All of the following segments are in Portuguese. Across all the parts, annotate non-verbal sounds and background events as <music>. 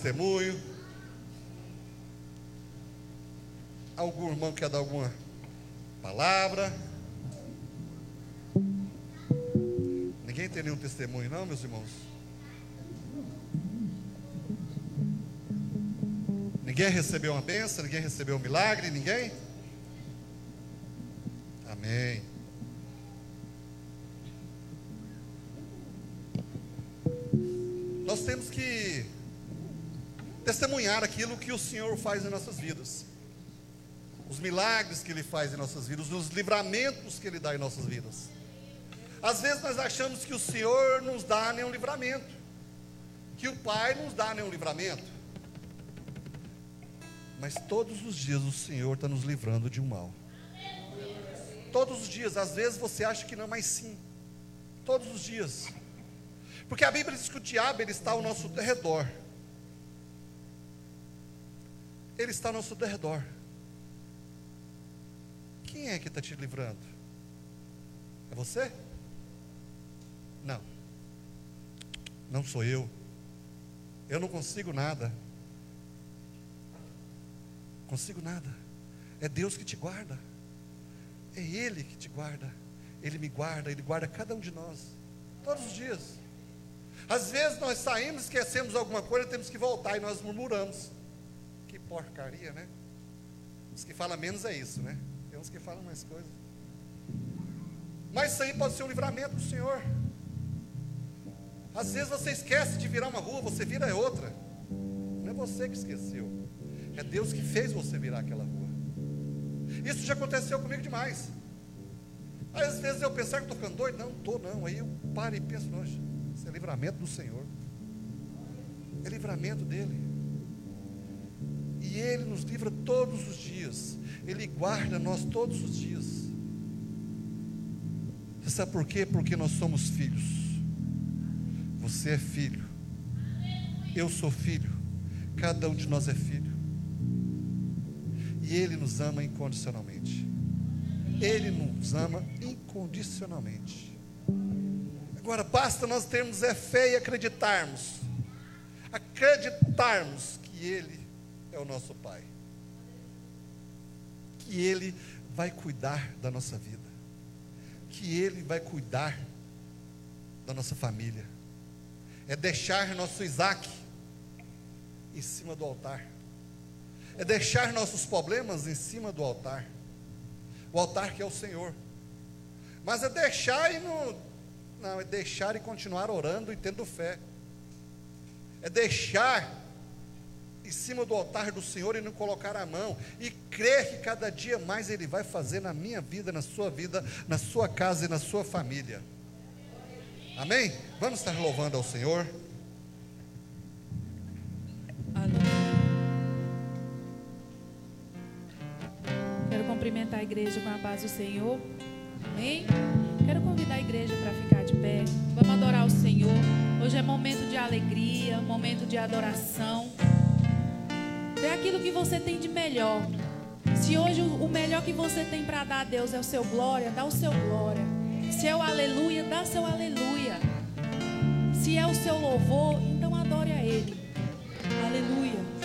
testemunho? Algum irmão quer dar alguma palavra? Ninguém tem nenhum testemunho, não, meus irmãos? Ninguém recebeu uma bênção, Ninguém recebeu um milagre? Ninguém? Que o Senhor faz em nossas vidas. Os milagres que Ele faz em nossas vidas, os livramentos que Ele dá em nossas vidas. Às vezes nós achamos que o Senhor nos dá nenhum livramento, que o Pai nos dá nenhum livramento. Mas todos os dias o Senhor está nos livrando de um mal. Todos os dias, às vezes você acha que não, mas sim. Todos os dias. Porque a Bíblia diz que o diabo ele está ao nosso redor. Ele está ao nosso redor. Quem é que está te livrando? É você? Não. Não sou eu. Eu não consigo nada. Consigo nada. É Deus que te guarda. É Ele que te guarda. Ele me guarda, Ele guarda cada um de nós. Todos os dias. Às vezes nós saímos, esquecemos alguma coisa, temos que voltar e nós murmuramos. Que porcaria, né? Os que falam menos é isso, né? Tem uns que falam mais coisas. Mas isso aí pode ser um livramento do Senhor. Às vezes você esquece de virar uma rua, você vira outra. Não é você que esqueceu. É Deus que fez você virar aquela rua. Isso já aconteceu comigo demais. Às vezes eu pensar que estou ficando doido. Não, estou não. Aí eu paro e penso, não, isso é livramento do Senhor. É livramento dele. E ele nos livra todos os dias. Ele guarda nós todos os dias. Você sabe por quê? Porque nós somos filhos. Você é filho. Eu sou filho. Cada um de nós é filho. E Ele nos ama incondicionalmente. Ele nos ama incondicionalmente. Agora, basta nós termos é fé e acreditarmos. Acreditarmos que Ele é o nosso Pai. Que Ele vai cuidar da nossa vida. Que Ele vai cuidar da nossa família. É deixar nosso Isaac em cima do altar, é deixar nossos problemas em cima do altar, o altar que é o Senhor, mas é deixar e não, não, é deixar e continuar orando e tendo fé, é deixar em cima do altar do Senhor e não colocar a mão e crer que cada dia mais Ele vai fazer na minha vida, na sua vida, na sua casa e na sua família. Amém? Vamos estar louvando ao Senhor. Quero cumprimentar a igreja com a paz do Senhor. Amém? Quero convidar a igreja para ficar de pé. Vamos adorar o Senhor. Hoje é momento de alegria, momento de adoração. Dê aquilo que você tem de melhor. Se hoje o melhor que você tem para dar a Deus é o seu glória, dá o seu glória. Se é o aleluia, dá seu aleluia. Se é o seu louvor, então adore a Ele. Aleluia.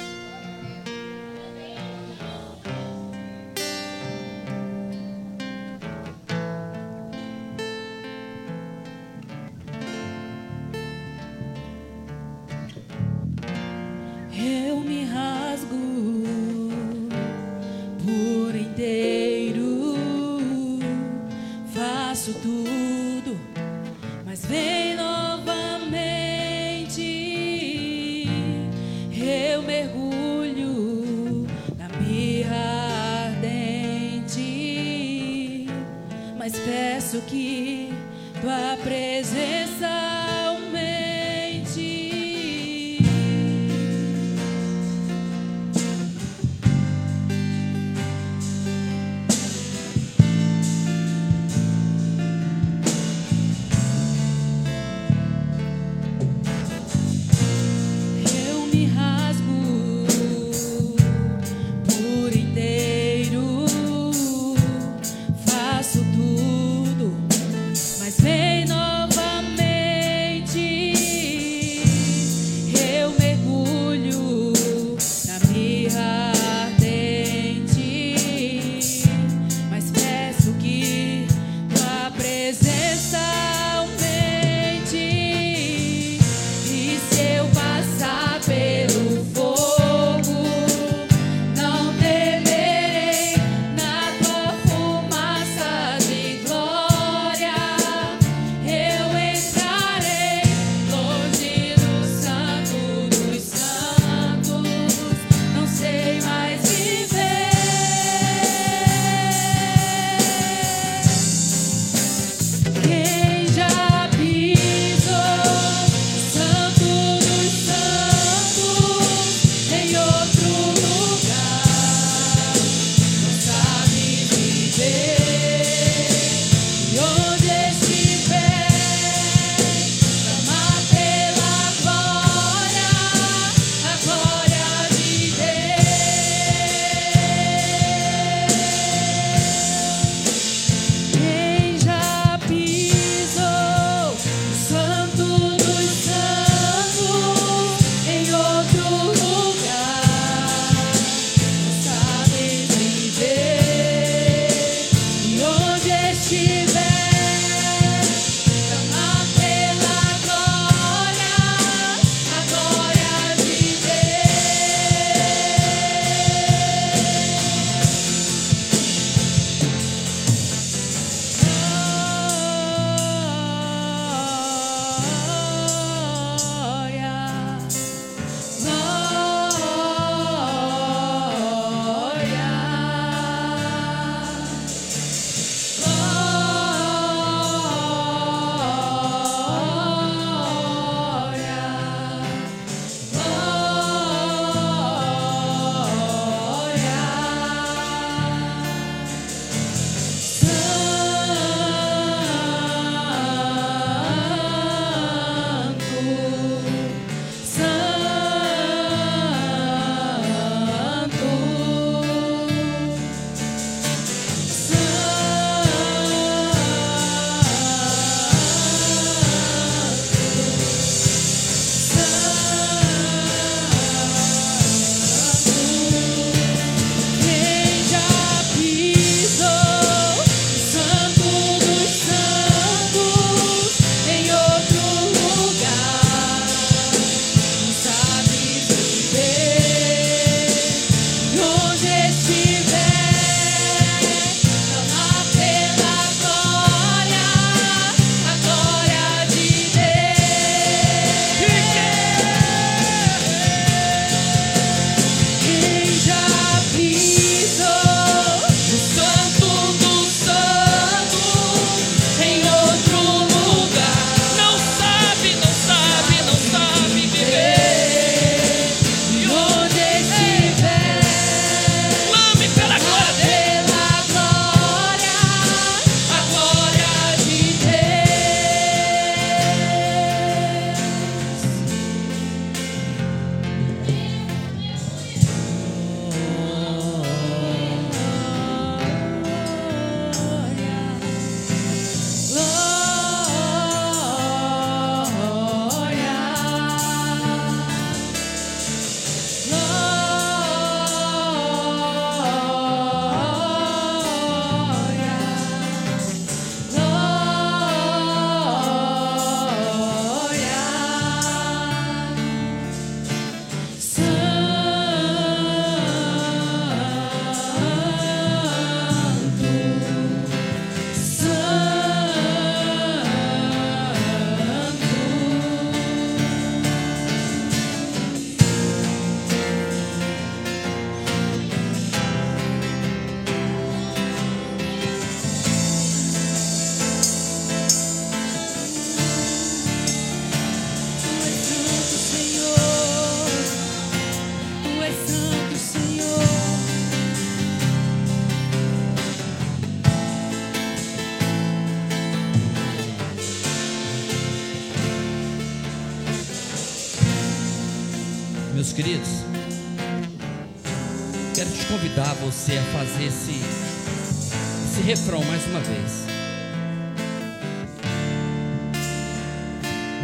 Você a fazer esse, esse refrão mais uma vez.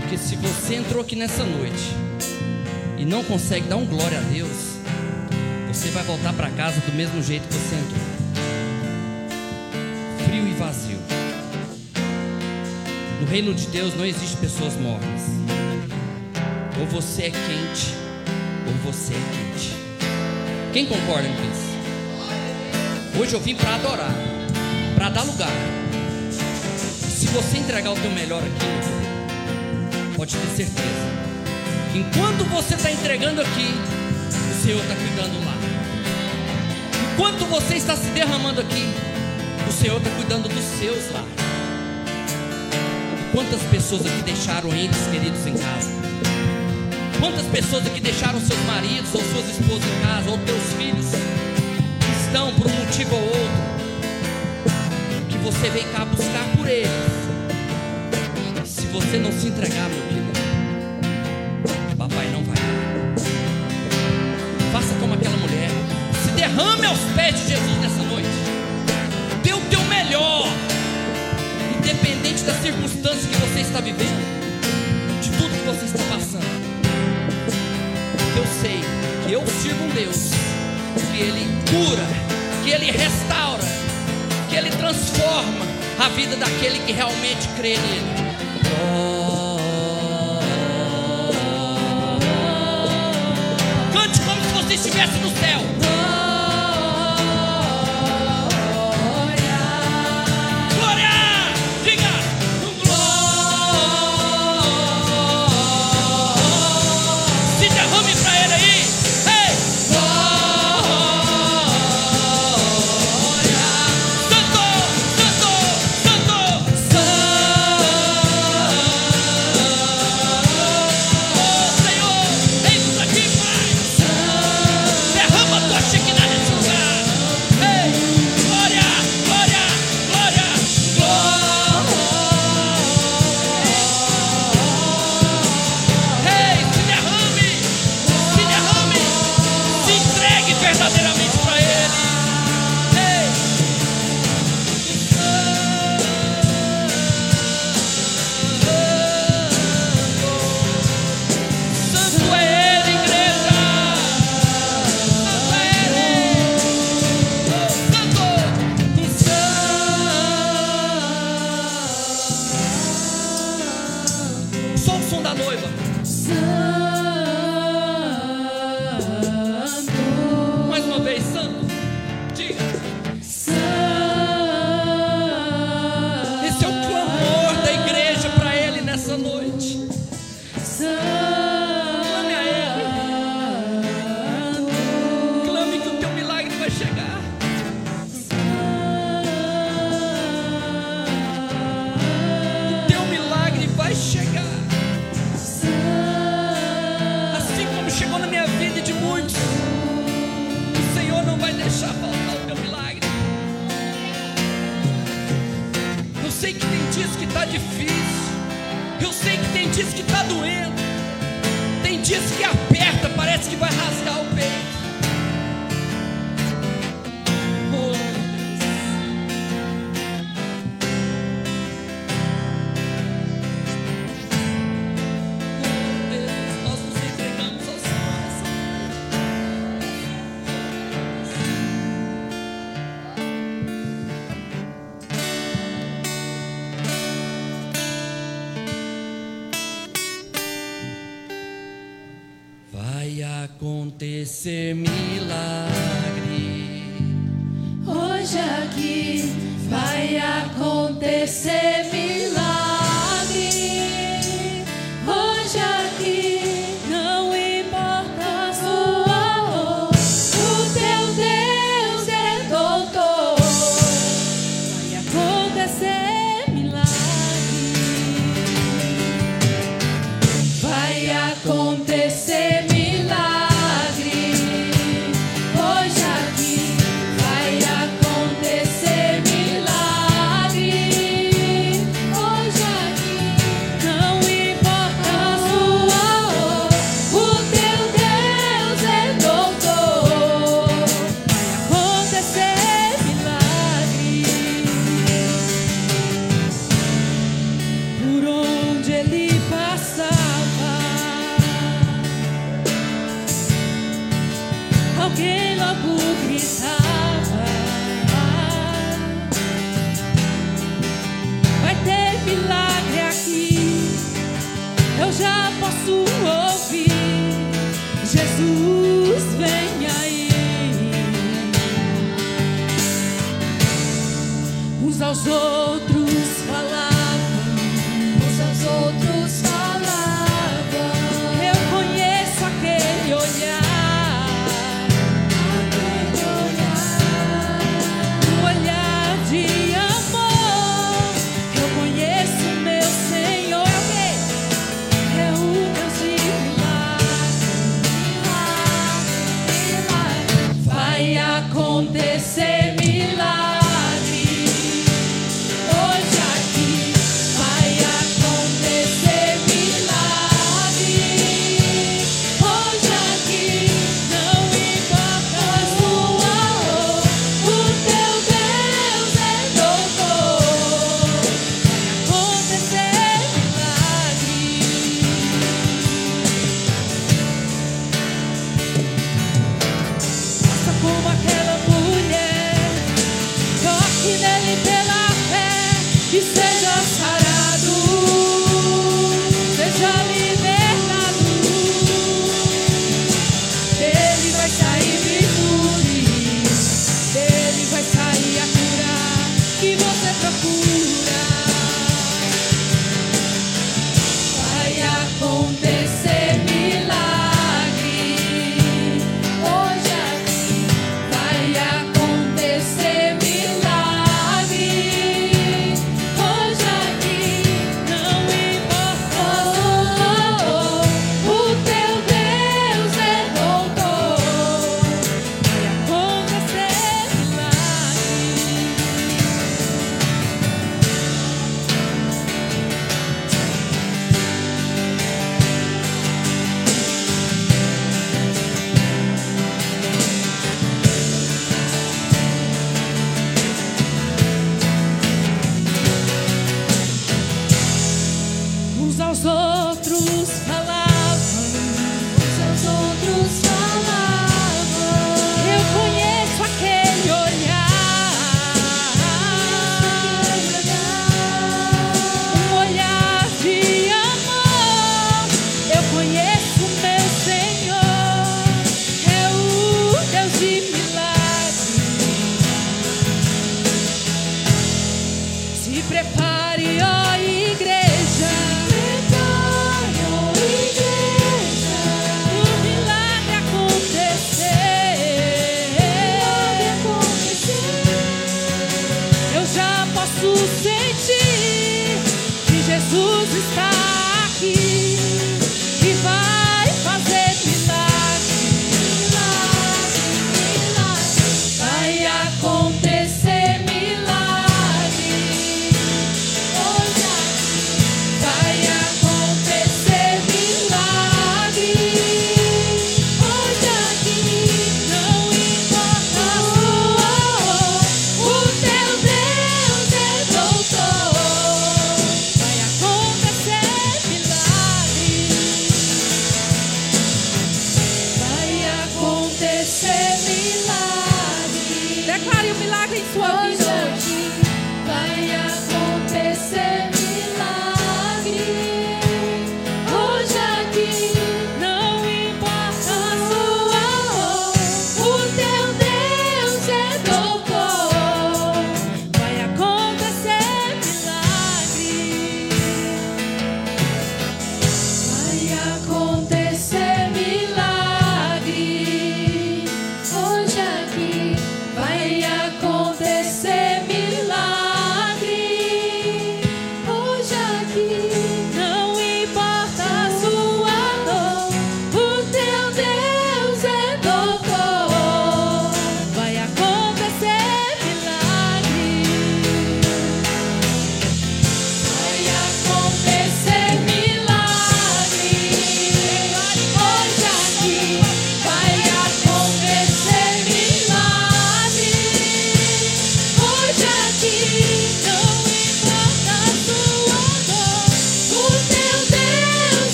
Porque se você entrou aqui nessa noite e não consegue dar um glória a Deus, você vai voltar para casa do mesmo jeito que você entrou. Frio e vazio. No reino de Deus não existe pessoas mornas. Ou você é quente, ou você é quente. Quem concorda com isso? Hoje eu vim para adorar, para dar lugar. Se você entregar o teu melhor aqui, Pode ter certeza. Enquanto você está entregando aqui, o Senhor está cuidando lá. Enquanto você está se derramando aqui, o Senhor está cuidando dos seus lá. Quantas pessoas aqui deixaram entes queridos em casa? Quantas pessoas aqui deixaram seus maridos ou suas esposas em casa, ou teus filhos, que por um motivo ou outro, que você vem cá buscar por eles? você não se entregar, meu querido, papai não vai. Faça como aquela mulher. Se derrame aos pés de Jesus nessa noite. Dê o teu melhor. Independente da circunstância que você está vivendo. De tudo que você está passando. Eu sei que eu sirvo um Deus. Que Ele cura. Que Ele restaura. Que Ele transforma a vida daquele que realmente crê nele. Cante como se você estivesse no céu.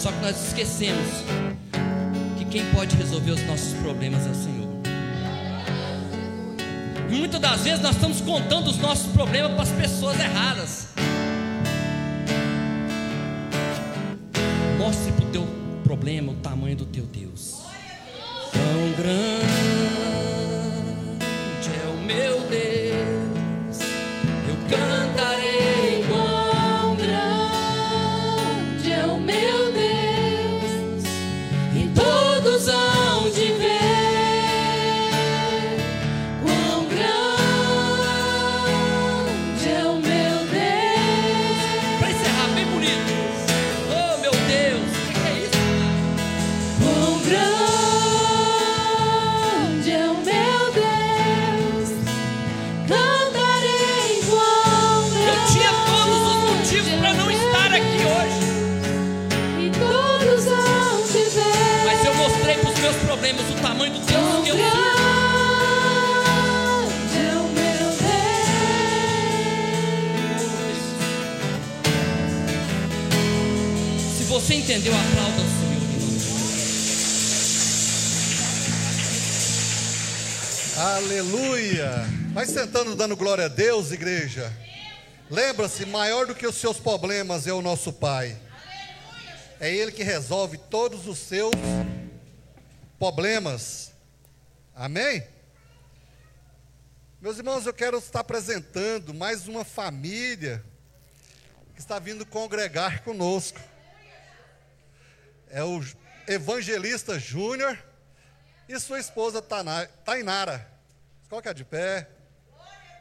Só que nós esquecemos que quem pode resolver os nossos problemas é o Senhor. E muitas das vezes nós estamos contando os nossos problemas para as pessoas erradas. Igreja. Lembra-se, maior do que os seus problemas é o nosso Pai. É Ele que resolve todos os seus problemas. Amém? Meus irmãos, eu quero estar apresentando mais uma família que está vindo congregar conosco. É o evangelista Júnior e sua esposa Tainara. Coloca de pé.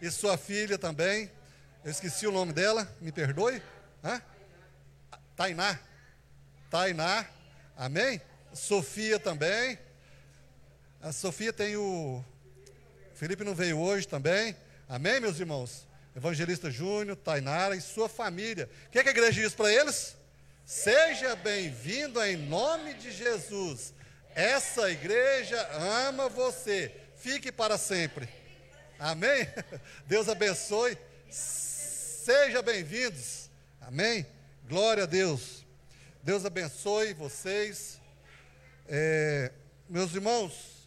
E sua filha também. Eu esqueci o nome dela, me perdoe. Hã? Tainá. Tainá. Amém? Sofia também. A Sofia tem o. Felipe não veio hoje também. Amém, meus irmãos? Evangelista Júnior, Tainara e sua família. O que, é que a igreja diz para eles? Seja bem-vindo em nome de Jesus. Essa igreja ama você. Fique para sempre. Amém? Deus abençoe. Seja bem-vindos. Amém? Glória a Deus. Deus abençoe vocês. É, meus irmãos,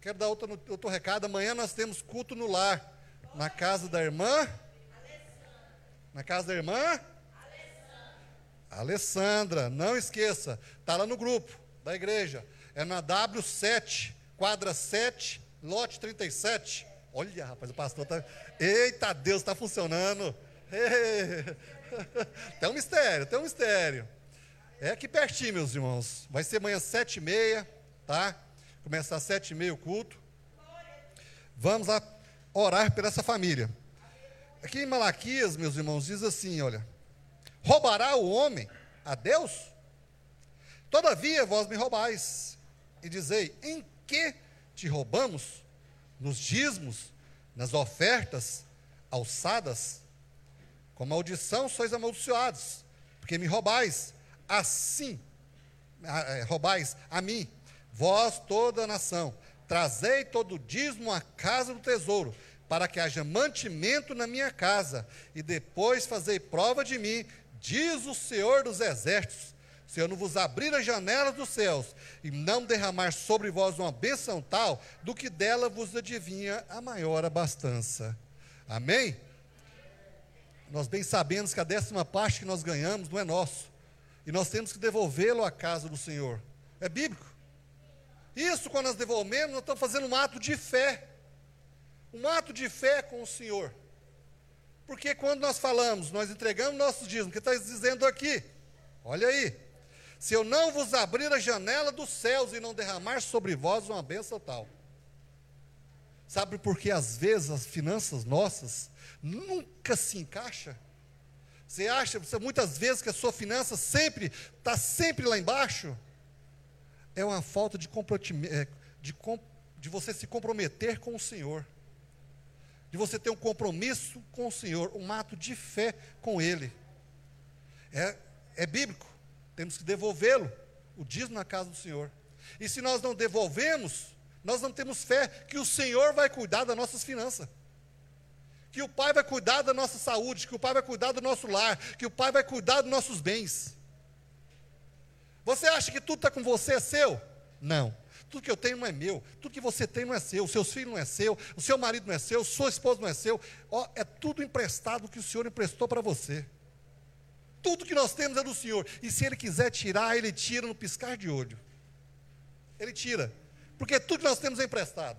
quero dar outro, outro recado. Amanhã nós temos culto no lar. Na casa da irmã. Na casa da irmã. Alessandra, não esqueça, está lá no grupo da igreja. É na W7, quadra 7, lote 37. Olha, rapaz, o pastor está. Eita, Deus, está funcionando. <laughs> Tem um mistério, tem um mistério. É aqui pertinho, meus irmãos. Vai ser amanhã sete e meia, tá? Começar sete e meia o culto. Vamos lá orar por essa família. Aqui em Malaquias, meus irmãos, diz assim, olha. Roubará o homem a Deus? Todavia vós me roubais. E dizei, em que te roubamos? Nos dízimos, nas ofertas alçadas? Com maldição sois amaldiçoados, porque me roubais. Assim, é, roubais a mim, vós toda a nação. Trazei todo o dízimo à casa do tesouro, para que haja mantimento na minha casa, e depois fazei prova de mim, diz o Senhor dos exércitos. Se eu não vos abrir as janelas dos céus e não derramar sobre vós uma bênção tal, do que dela vos adivinha a maior abastança. Amém? Nós bem sabemos que a décima parte que nós ganhamos não é nosso. E nós temos que devolvê-lo à casa do Senhor. É bíblico. Isso, quando nós devolvemos, nós estamos fazendo um ato de fé. Um ato de fé com o Senhor. Porque quando nós falamos, nós entregamos nossos dízimos, que está dizendo aqui, olha aí, se eu não vos abrir a janela dos céus e não derramar sobre vós uma bênção tal. Sabe por que às vezes as finanças nossas nunca se encaixam? Você acha, você, muitas vezes, que a sua finança sempre está sempre lá embaixo? É uma falta de, é, de, de você se comprometer com o Senhor de você ter um compromisso com o Senhor, um ato de fé com Ele. É, é bíblico, temos que devolvê-lo, o dízimo na casa do Senhor. E se nós não devolvemos, nós não temos fé que o Senhor vai cuidar das nossas finanças. Que o Pai vai cuidar da nossa saúde, que o Pai vai cuidar do nosso lar, que o Pai vai cuidar dos nossos bens. Você acha que tudo está com você é seu? Não. Tudo que eu tenho não é meu, tudo que você tem não é seu, os seus filhos não é seu, o seu marido não é seu, sua esposa não é seu. Ó, é tudo emprestado que o Senhor emprestou para você. Tudo que nós temos é do Senhor. E se Ele quiser tirar, Ele tira no piscar de olho. Ele tira. Porque tudo que nós temos é emprestado.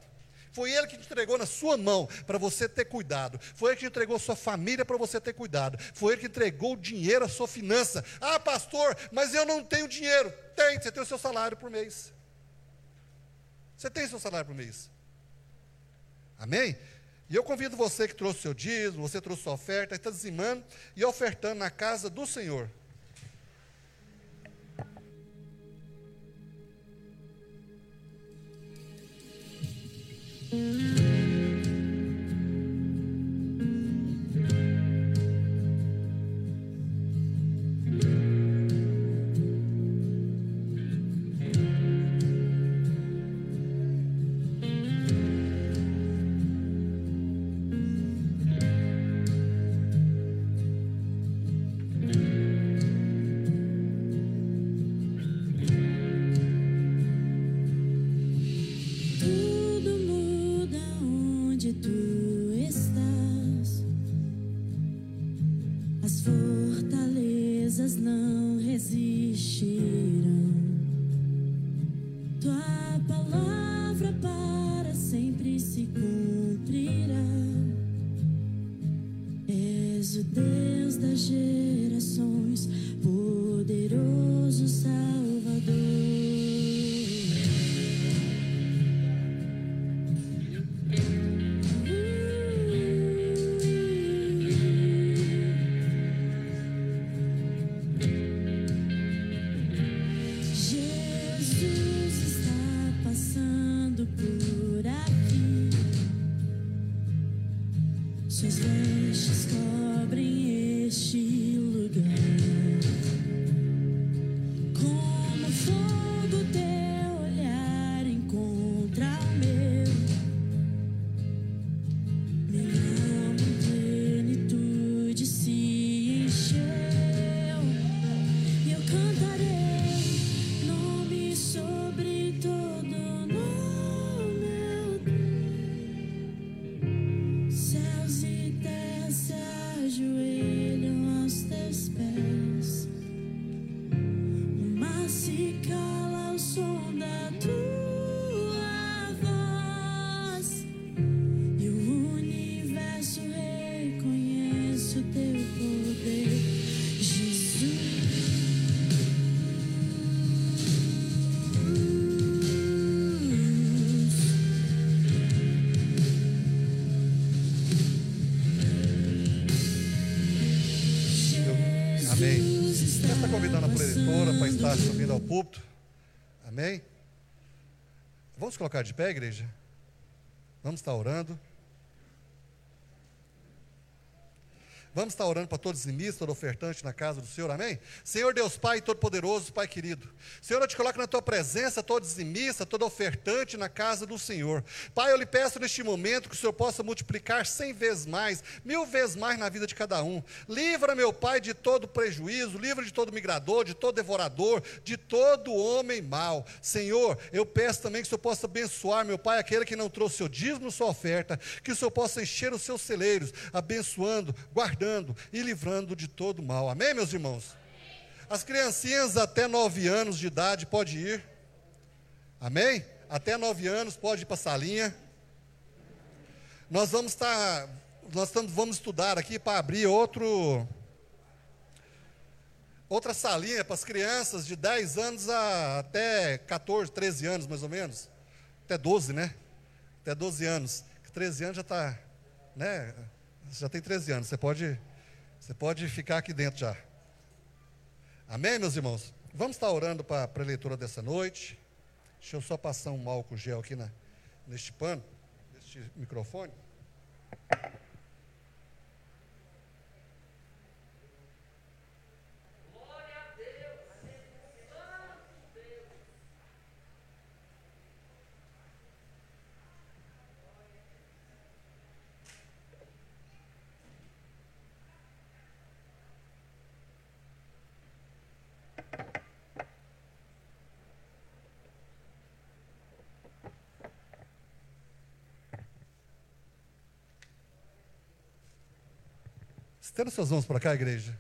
Foi Ele que te entregou na sua mão para você ter cuidado. Foi Ele que entregou a sua família para você ter cuidado. Foi Ele que entregou o dinheiro, a sua finança. Ah, pastor, mas eu não tenho dinheiro. Tem, você tem o seu salário por mês. Você tem seu salário por mês. Amém? E eu convido você que trouxe seu dízimo, você trouxe sua oferta, está dizimando e ofertando na casa do Senhor. se cala o som da tua. Subindo ao púlpito. Amém? Vamos colocar de pé, igreja? Vamos estar orando. Vamos estar orando para todos os dizimistas, todo ofertante na casa do Senhor, amém? Senhor Deus Pai Todo-Poderoso, Pai querido. Senhor, eu te coloco na tua presença, todo dizimista, todo ofertante na casa do Senhor. Pai, eu lhe peço neste momento que o Senhor possa multiplicar cem vezes mais, mil vezes mais na vida de cada um. Livra, meu Pai, de todo prejuízo, livra de todo migrador, de todo devorador, de todo homem mau. Senhor, eu peço também que o Senhor possa abençoar, meu Pai, aquele que não trouxe seu dízimo, sua oferta, que o Senhor possa encher os seus celeiros, abençoando, guardando e livrando de todo mal. Amém, meus irmãos? As criancinhas até nove anos de idade pode ir. Amém? Até nove anos pode ir para a salinha. Nós vamos estar, nós estamos, vamos estudar aqui para abrir outro, outra salinha para as crianças de 10 anos a até 14, 13 anos mais ou menos. Até 12, né? Até 12 anos. 13 anos já está, né? Você já tem 13 anos, você pode, você pode ficar aqui dentro já. Amém, meus irmãos? Vamos estar orando para a leitura dessa noite. Deixa eu só passar um álcool gel aqui na, neste pano, neste microfone. Estenda suas mãos para cá, igreja.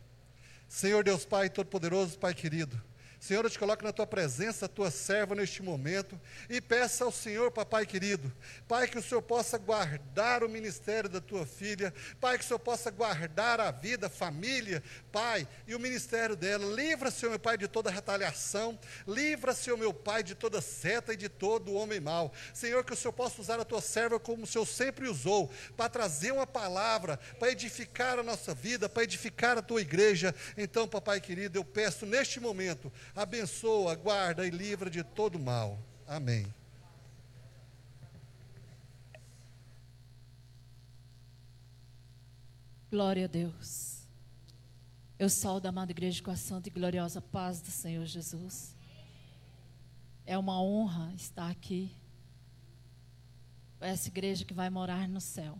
Senhor Deus Pai Todo-Poderoso, Pai querido. Senhor, eu te coloco na tua presença, a tua serva neste momento, e peço ao Senhor, papai querido, Pai, que o Senhor possa guardar o ministério da tua filha, Pai, que o Senhor possa guardar a vida, a família, Pai, e o ministério dela. Livra, Senhor, meu Pai, de toda retaliação, livra, Senhor, meu Pai, de toda seta e de todo homem mau. Senhor, que o Senhor possa usar a tua serva como o Senhor sempre usou, para trazer uma palavra, para edificar a nossa vida, para edificar a tua igreja. Então, papai querido, eu peço neste momento, abençoa, guarda e livra de todo mal. Amém. Glória a Deus. Eu saldo a amada igreja com a santa e gloriosa paz do Senhor Jesus. É uma honra estar aqui. Essa igreja que vai morar no céu.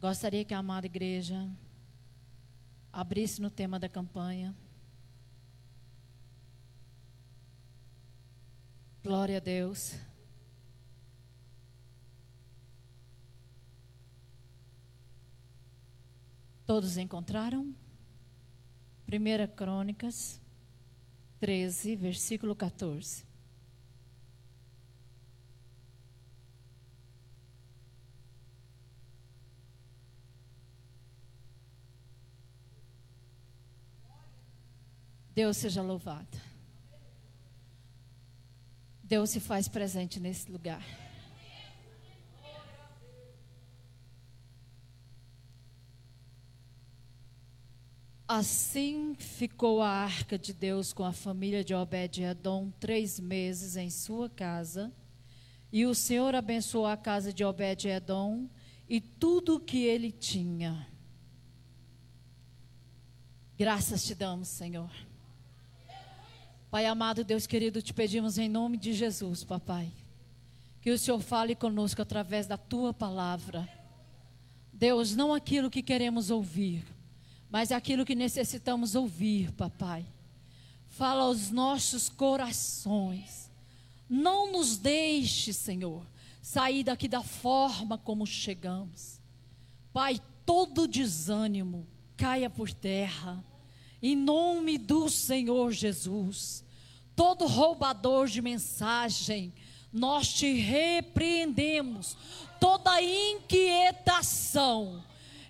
Gostaria que a amada igreja abrisse no tema da campanha. Glória a Deus. Todos encontraram? 1 Crônicas 13, versículo 14. Deus seja louvado. Deus se faz presente nesse lugar. Assim ficou a arca de Deus com a família de Obed-Edom três meses em sua casa. E o Senhor abençoou a casa de Obed-Edom e tudo o que ele tinha. Graças te damos, Senhor. Pai amado, Deus querido, te pedimos em nome de Jesus, papai, que o Senhor fale conosco através da tua palavra. Deus, não aquilo que queremos ouvir, mas aquilo que necessitamos ouvir, papai. Fala aos nossos corações. Não nos deixe, Senhor, sair daqui da forma como chegamos. Pai, todo desânimo caia por terra. Em nome do Senhor Jesus, todo roubador de mensagem, nós te repreendemos. Toda inquietação,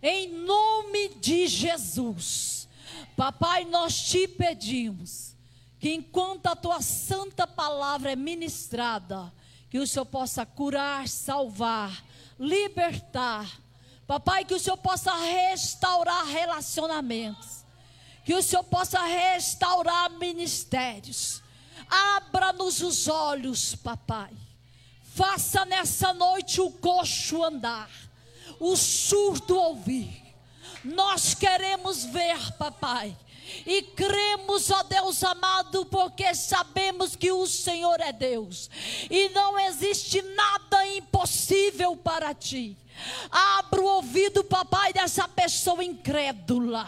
em nome de Jesus. Papai, nós te pedimos que enquanto a tua santa palavra é ministrada, que o Senhor possa curar, salvar, libertar, Papai, que o Senhor possa restaurar relacionamentos. Que o Senhor possa restaurar ministérios. Abra-nos os olhos, papai. Faça nessa noite o coxo andar, o surdo ouvir. Nós queremos ver, papai. E cremos, ó Deus amado, porque sabemos que o Senhor é Deus. E não existe nada impossível para ti. Abra o ouvido, papai, dessa pessoa incrédula.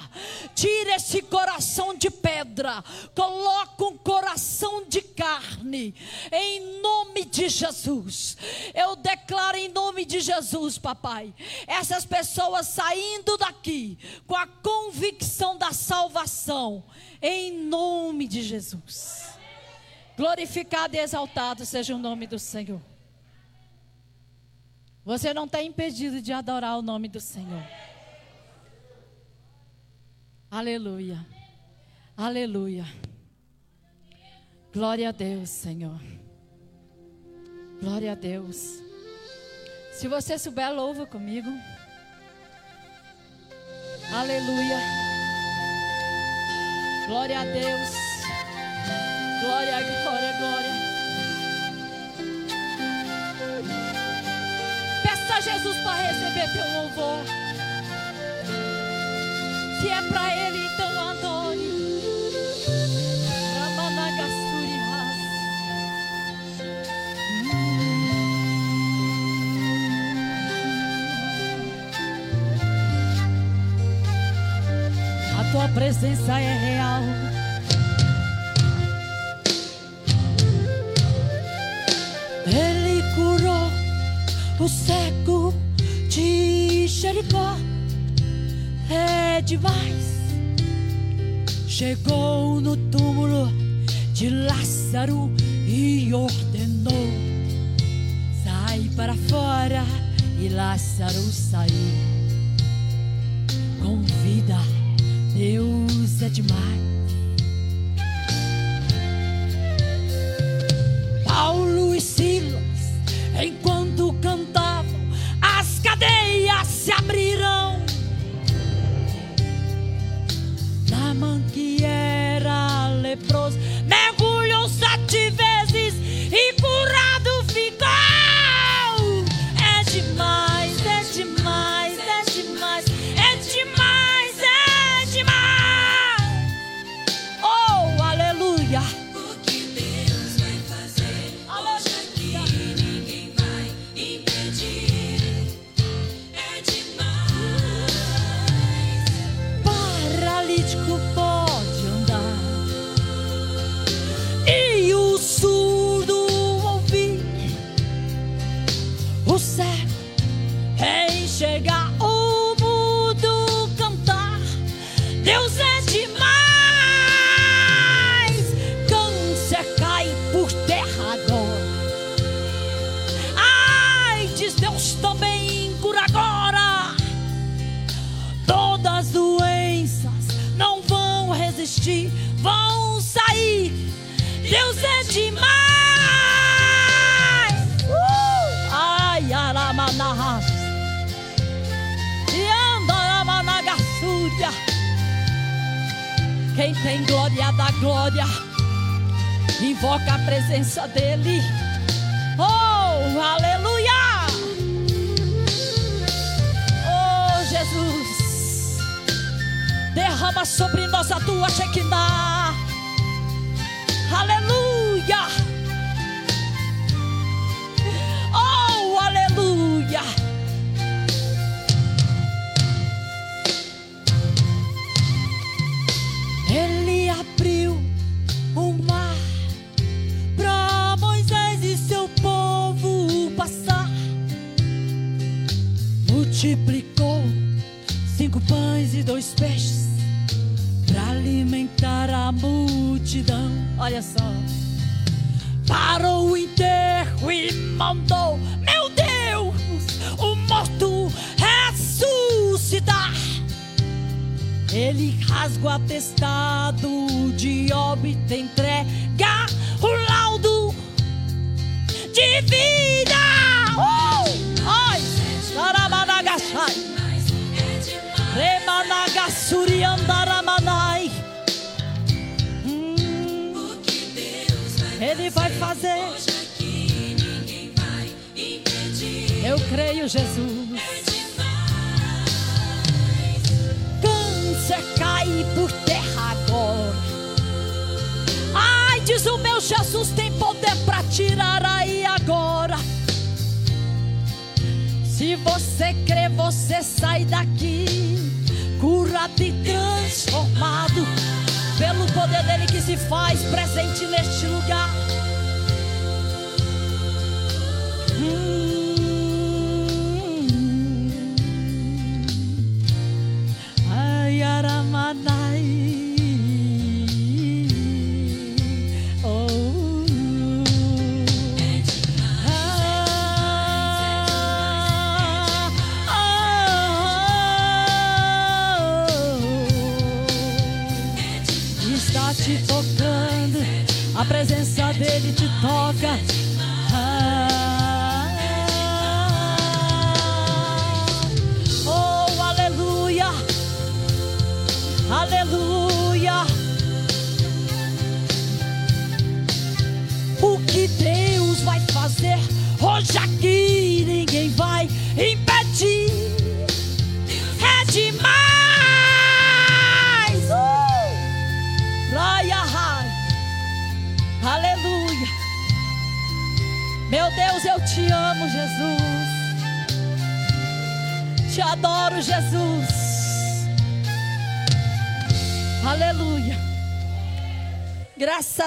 Tira esse coração de pedra. Coloca um coração de carne. Em nome de Jesus. Eu declaro em nome de Jesus, papai. Essas pessoas saindo daqui com a convicção da salvação. Em nome de Jesus. Glorificado e exaltado seja o nome do Senhor. Você não está impedido de adorar o nome do Senhor. Aleluia. Aleluia. Glória a Deus, Senhor. Glória a Deus. Se você souber, louva comigo. Aleluia. Glória a Deus. Glória, glória, glória. Jesus para receber teu louvor. Se é para Ele, então adore. A tua presença é real. O cego de Jericó. É demais. Chegou no túmulo de Lázaro e ordenou: sai para fora. E Lázaro saiu com vida. Deus é demais.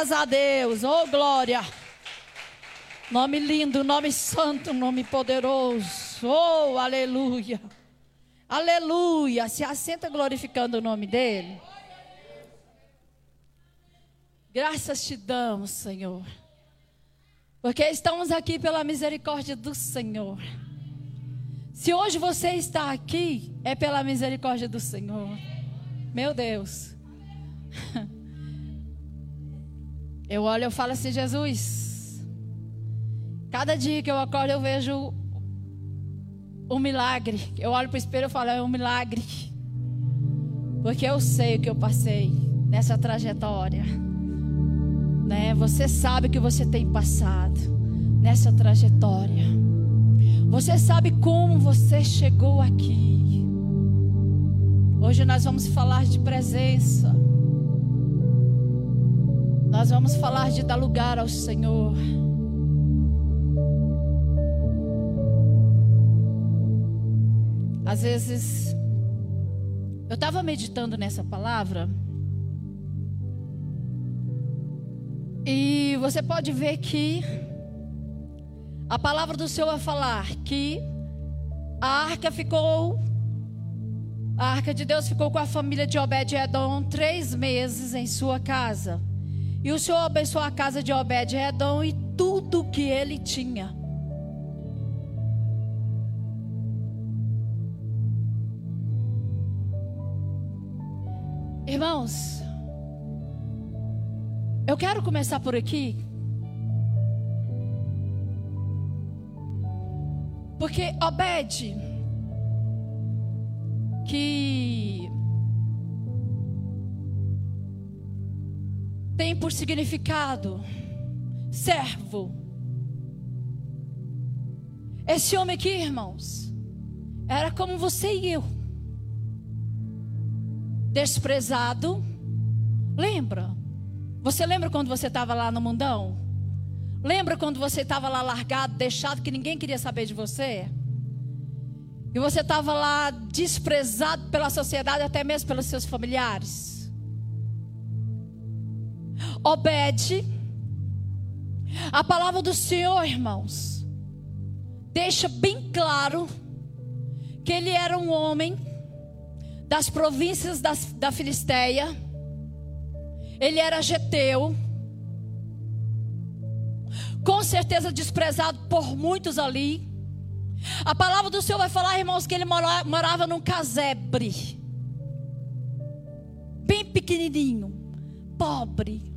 Graças a Deus. Oh, glória. Nome lindo, nome santo, nome poderoso. Oh, aleluia. Aleluia. Se assenta glorificando o nome dele. Graças te damos, Senhor. Porque estamos aqui pela misericórdia do Senhor. Se hoje você está aqui, é pela misericórdia do Senhor. Meu Deus. <laughs> Eu olho eu falo assim, Jesus. Cada dia que eu acordo eu vejo um milagre. Eu olho para o espelho e falo, é um milagre. Porque eu sei o que eu passei nessa trajetória. Né? Você sabe o que você tem passado nessa trajetória. Você sabe como você chegou aqui. Hoje nós vamos falar de presença. Nós vamos falar de dar lugar ao Senhor. Às vezes, eu estava meditando nessa palavra. E você pode ver que a palavra do Senhor vai falar que a arca ficou, a arca de Deus ficou com a família de Obed-Edom três meses em sua casa. E o Senhor abençoou a casa de Obed-Edom e tudo que ele tinha. Irmãos, eu quero começar por aqui. Porque Obed, que tem por significado servo. Esse homem aqui, irmãos, era como você e eu. Desprezado. Lembra? Você lembra quando você estava lá no mundão? Lembra quando você estava lá largado, deixado, que ninguém queria saber de você? E você estava lá desprezado pela sociedade, até mesmo pelos seus familiares? Obede. A palavra do Senhor, irmãos, deixa bem claro que ele era um homem das províncias das, da Filisteia. Ele era geteu. Com certeza desprezado por muitos ali. A palavra do Senhor vai falar, irmãos, que ele mora, morava num casebre. Bem pequenininho. Pobre.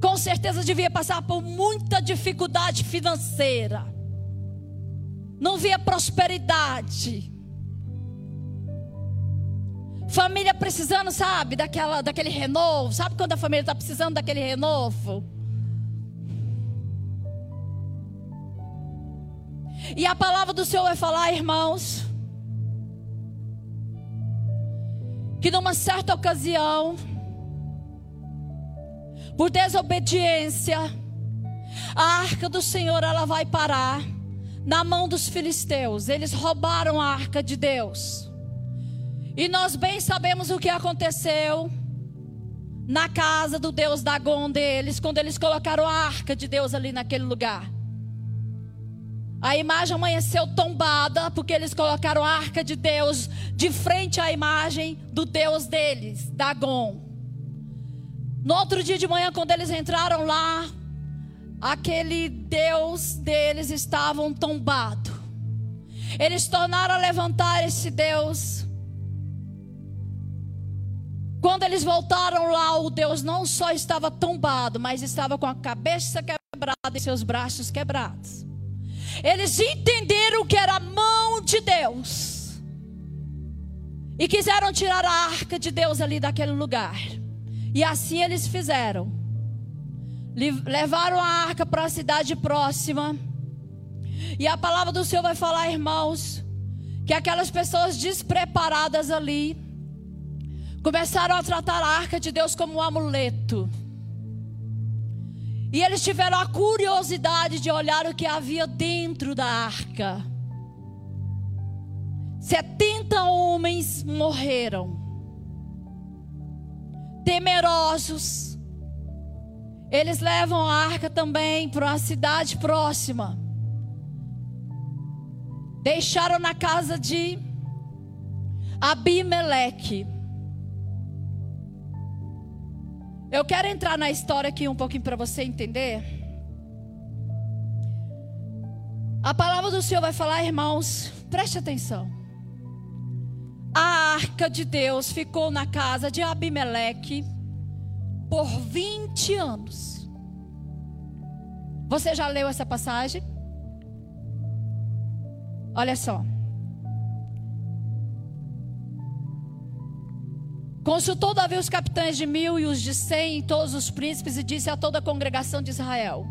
Com certeza devia passar por muita dificuldade financeira. Não via prosperidade. Família precisando, sabe, daquela, daquele renovo. Sabe quando a família está precisando daquele renovo? E a palavra do Senhor vai falar, irmãos, que numa certa ocasião, por desobediência, a arca do Senhor ela vai parar na mão dos filisteus. Eles roubaram a arca de Deus. E nós bem sabemos o que aconteceu na casa do Deus Dagon deles, quando eles colocaram a arca de Deus ali naquele lugar. A imagem amanheceu tombada, porque eles colocaram a arca de Deus de frente à imagem do Deus deles, Dagon. No outro dia de manhã, quando eles entraram lá, aquele Deus deles estava tombado. Eles tornaram a levantar esse Deus. Quando eles voltaram lá, o Deus não só estava tombado, mas estava com a cabeça quebrada e seus braços quebrados. Eles entenderam que era a mão de Deus. E quiseram tirar a arca de Deus ali daquele lugar. E assim eles fizeram. Levaram a arca para a cidade próxima. E a palavra do Senhor vai falar, irmãos, que aquelas pessoas despreparadas ali começaram a tratar a arca de Deus como um amuleto. E eles tiveram a curiosidade de olhar o que havia dentro da arca. 70 homens morreram. Temerosos. Eles levam a arca também para uma cidade próxima. Deixaram na casa de Abimeleque. Eu quero entrar na história aqui um pouquinho para você entender. A palavra do Senhor vai falar, irmãos, preste atenção. A arca de Deus ficou na casa de Abimeleque por 20 anos. Você já leu essa passagem? Olha só. Consultou Davi os capitães de mil e os de cem, e todos os príncipes, e disse a toda a congregação de Israel: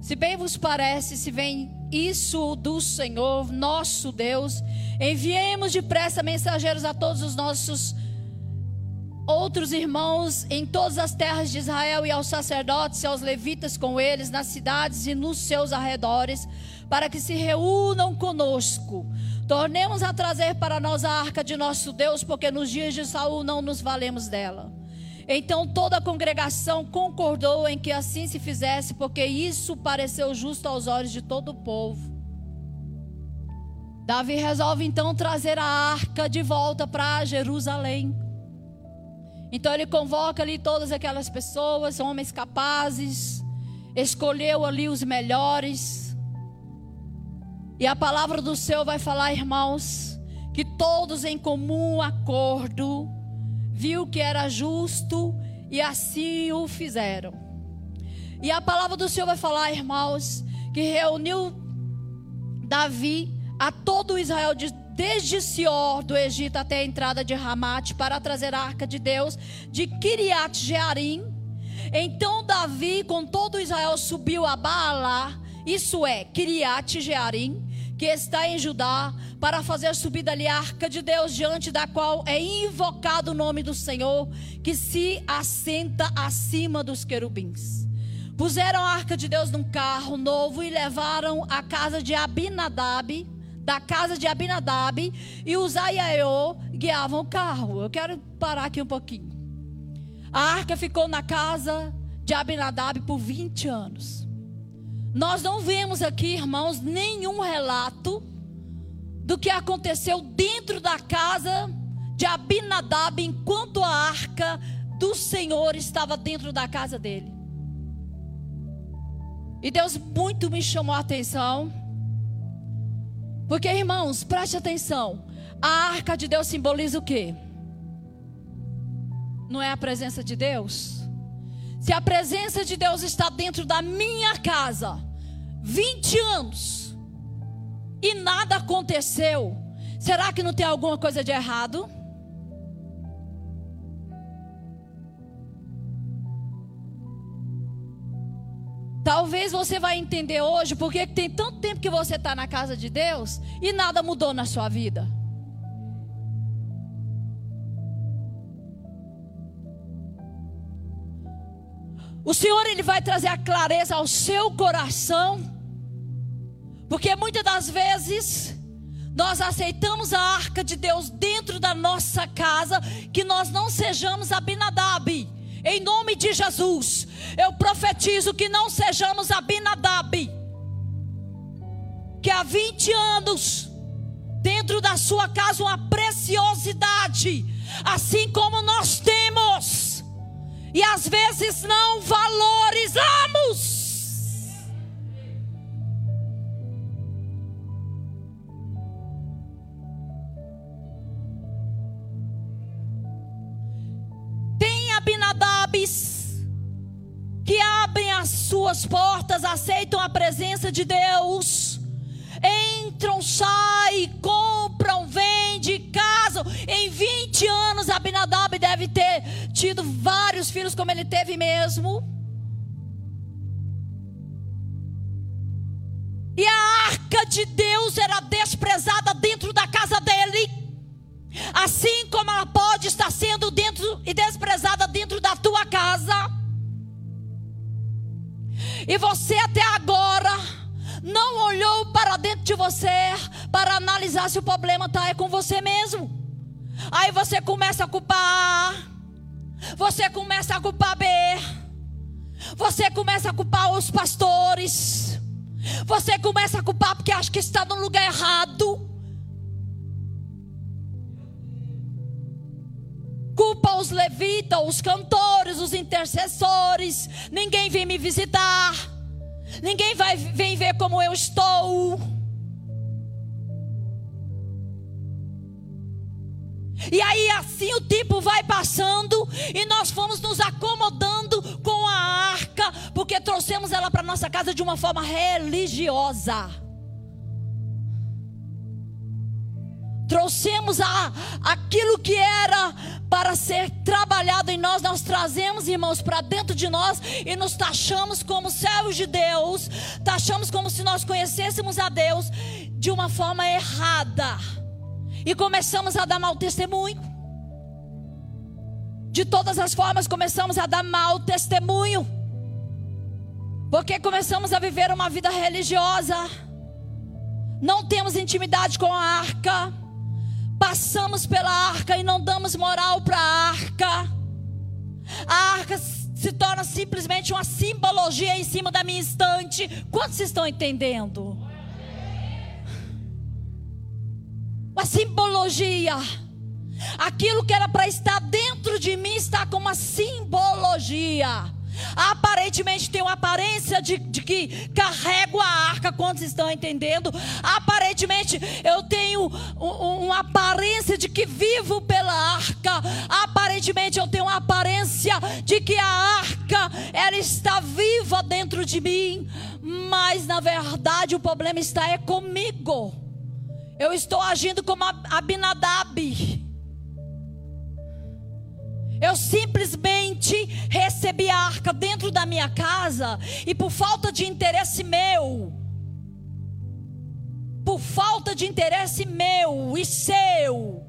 Se bem vos parece, se vem isso do Senhor, nosso Deus, enviemos depressa mensageiros a todos os nossos outros irmãos em todas as terras de Israel e aos sacerdotes e aos levitas com eles, nas cidades e nos seus arredores, para que se reúnam conosco. Tornemos a trazer para nós a arca de nosso Deus, porque nos dias de Saul não nos valemos dela. Então toda a congregação concordou em que assim se fizesse, porque isso pareceu justo aos olhos de todo o povo. Davi resolve então trazer a arca de volta para Jerusalém. Então ele convoca ali todas aquelas pessoas, homens capazes, escolheu ali os melhores. E a palavra do Senhor vai falar, irmãos, que todos em comum acordo viu que era justo e assim o fizeram. E a palavra do Senhor vai falar, irmãos, que reuniu Davi a todo Israel de desde Sior do Egito até a entrada de Ramate para trazer a arca de Deus de Kiriat Jearim. Então Davi com todo Israel subiu a Baalá, isso é Kiriat Jearim, que está em Judá, para fazer subir dali a arca de Deus, diante da qual é invocado o nome do Senhor, que se assenta acima dos querubins. Puseram a arca de Deus num carro novo e levaram à casa de Abinadab, da casa de Abinadab, e os Aiaiô guiavam o carro. Eu quero parar aqui um pouquinho. A arca ficou na casa de Abinadab por 20 anos. Nós não vemos aqui, irmãos, nenhum relato do que aconteceu dentro da casa de Abinadab enquanto a arca do Senhor estava dentro da casa dele. E Deus muito me chamou a atenção. Porque, irmãos, preste atenção. A arca de Deus simboliza o quê? Não é a presença de Deus? Se a presença de Deus está dentro da minha casa, 20 anos, e nada aconteceu, será que não tem alguma coisa de errado? Talvez você vai entender hoje porque tem tanto tempo que você está na casa de Deus e nada mudou na sua vida. O Senhor ele vai trazer a clareza ao seu coração porque muitas das vezes nós aceitamos a arca de Deus dentro da nossa casa, que nós não sejamos Abinadab. Em nome de Jesus, eu profetizo que não sejamos Abinadab. Que há 20 anos, dentro da sua casa, uma preciosidade, assim como nós temos, e às vezes não valorizamos. Suas portas, aceitam a presença de Deus, entram, saem, compram, vendem, casam. Em 20 anos, Abinadab deve ter tido vários filhos, como ele teve mesmo. E a arca de Deus era desprezada dentro da casa dele. Assim como ela pode estar sendo dentro e desprezada dentro da tua casa. E você até agora não olhou para dentro de você para analisar se o problema está é com você mesmo. Aí você começa a culpar A, você começa a culpar B, você começa a culpar os pastores, você começa a culpar porque acha que está no lugar errado. Os levitas, os cantores, os intercessores. Ninguém vem me visitar. Ninguém vai, vem ver como eu estou. E aí assim o tempo vai passando e nós fomos nos acomodando com a arca, porque trouxemos ela para nossa casa de uma forma religiosa. Trouxemos a, aquilo que era para ser trabalhado em nós, nós trazemos, irmãos, para dentro de nós e nos taxamos como servos de Deus, taxamos como se nós conhecêssemos a Deus de uma forma errada. E começamos a dar mau testemunho. De todas as formas, começamos a dar mau testemunho. Porque começamos a viver uma vida religiosa. Não temos intimidade com a arca. Passamos pela arca e não damos moral para a arca. A arca se torna simplesmente uma simbologia em cima da minha estante. Quantos estão entendendo? Uma simbologia. Aquilo que era para estar dentro de mim está com uma simbologia. Aparentemente tem uma aparência de, de, que carrego a arca, quantos estão entendendo? Aparentemente eu tenho um, uma aparência de que vivo pela arca. Aparentemente eu tenho uma aparência de que a arca ela está viva dentro de mim. Mas na verdade o problema está é comigo. Eu estou agindo como Abinadab. Eu simplesmente recebi a arca dentro da minha casa e por falta de interesse meu, por falta de interesse meu e seu,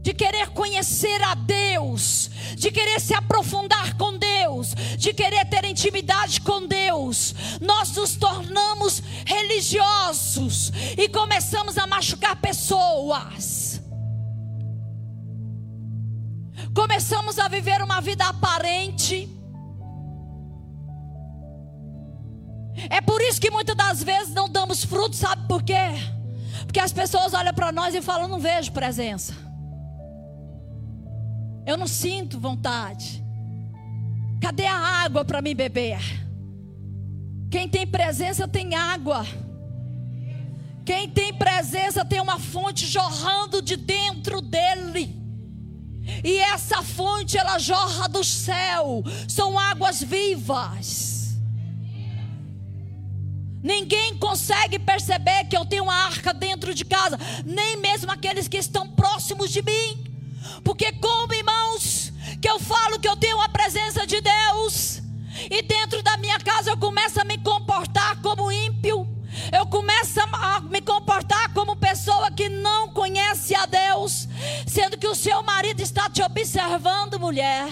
de querer conhecer a Deus, de querer se aprofundar com Deus, de querer ter intimidade com Deus, nós nos tornamos religiosos e começamos a machucar pessoas. Começamos a viver uma vida aparente. É por isso que muitas das vezes não damos frutos, sabe por quê? Porque as pessoas olham para nós e falam: não vejo presença. Eu não sinto vontade. Cadê a água para me beber? Quem tem presença tem água. Quem tem presença tem uma fonte jorrando de dentro dele. E essa fonte ela jorra do céu, são águas vivas. Ninguém consegue perceber que eu tenho uma arca dentro de casa, nem mesmo aqueles que estão próximos de mim. Porque como irmãos, que eu falo que eu tenho a presença de Deus, casa eu começo a me comportar como ímpio. Eu começo a me comportar como pessoa que não conhece a Deus, sendo que o seu marido está te observando, mulher.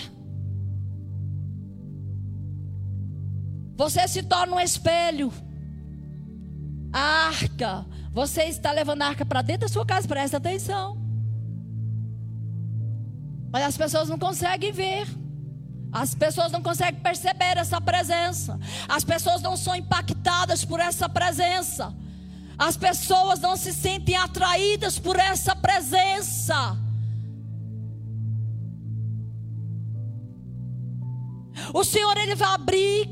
Você se torna um espelho. A arca. Você está levando a arca para dentro da sua casa, presta atenção. Mas as pessoas não conseguem ver. As pessoas não conseguem perceber essa presença. As pessoas não são impactadas por essa presença. As pessoas não se sentem atraídas por essa presença. O Senhor ele vai abrir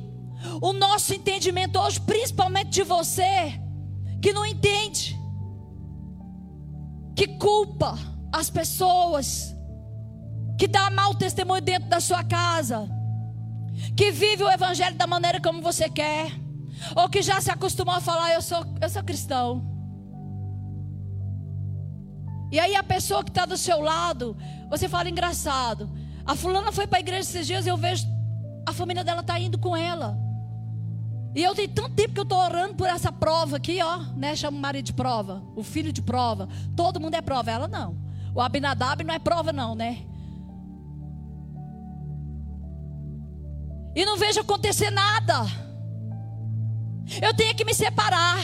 o nosso entendimento hoje, principalmente de você que não entende, que culpa as pessoas, que dá mau testemunho dentro da sua casa, que vive o evangelho da maneira como você quer, ou que já se acostumou a falar eu sou eu sou cristão. E aí a pessoa que está do seu lado, você fala engraçado. A fulana foi para a igreja esses dias e eu vejo a família dela tá indo com ela. E eu tenho tanto tempo que eu estou orando por essa prova aqui, ó, né? Chama o marido de prova, o filho de prova. Todo mundo é prova, ela não. O Abinadab não é prova, não, né? E não vejo acontecer nada. Eu tenho que me separar.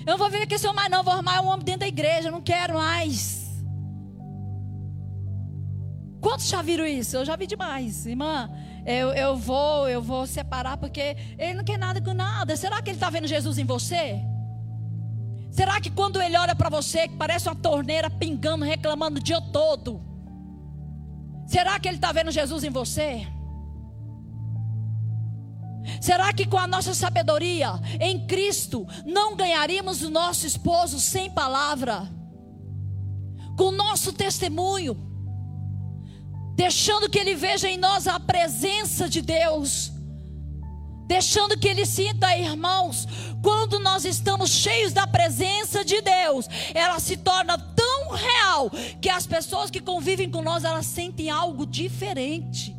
Eu não vou viver com esse homem mais, não. Vou arrumar um homem dentro da igreja. Eu não quero mais. Quantos já viram isso? Eu já vi demais, irmã. Eu, eu vou, eu vou separar porque ele não quer nada com nada. Será que ele está vendo Jesus em você? Será que quando ele olha para você, que parece uma torneira pingando, reclamando o dia todo, será que ele está vendo Jesus em você? Será que com a nossa sabedoria em Cristo não ganharíamos o nosso esposo sem palavra? Com o nosso testemunho, deixando que ele veja em nós a presença de Deus, deixando que ele sinta, irmãos, quando nós estamos cheios da presença de Deus, ela se torna tão real que as pessoas que convivem com nós, elas sentem algo diferente.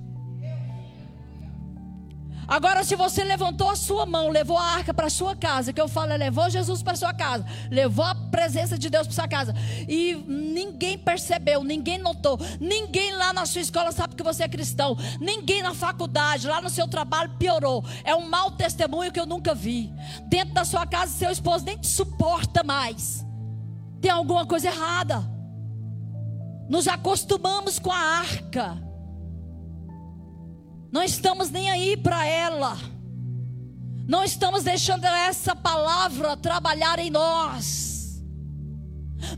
Agora, se você levantou a sua mão, levou a arca para sua casa, que eu falo, é levou Jesus para sua casa, levou a presença de Deus para sua casa, e ninguém percebeu, ninguém notou, ninguém lá na sua escola sabe que você é cristão, ninguém na faculdade, lá no seu trabalho piorou. É um mau testemunho que eu nunca vi. Dentro da sua casa, seu esposo nem te suporta mais. Tem alguma coisa errada. Nos acostumamos com a arca. Não estamos nem aí para ela. Não estamos deixando essa palavra trabalhar em nós.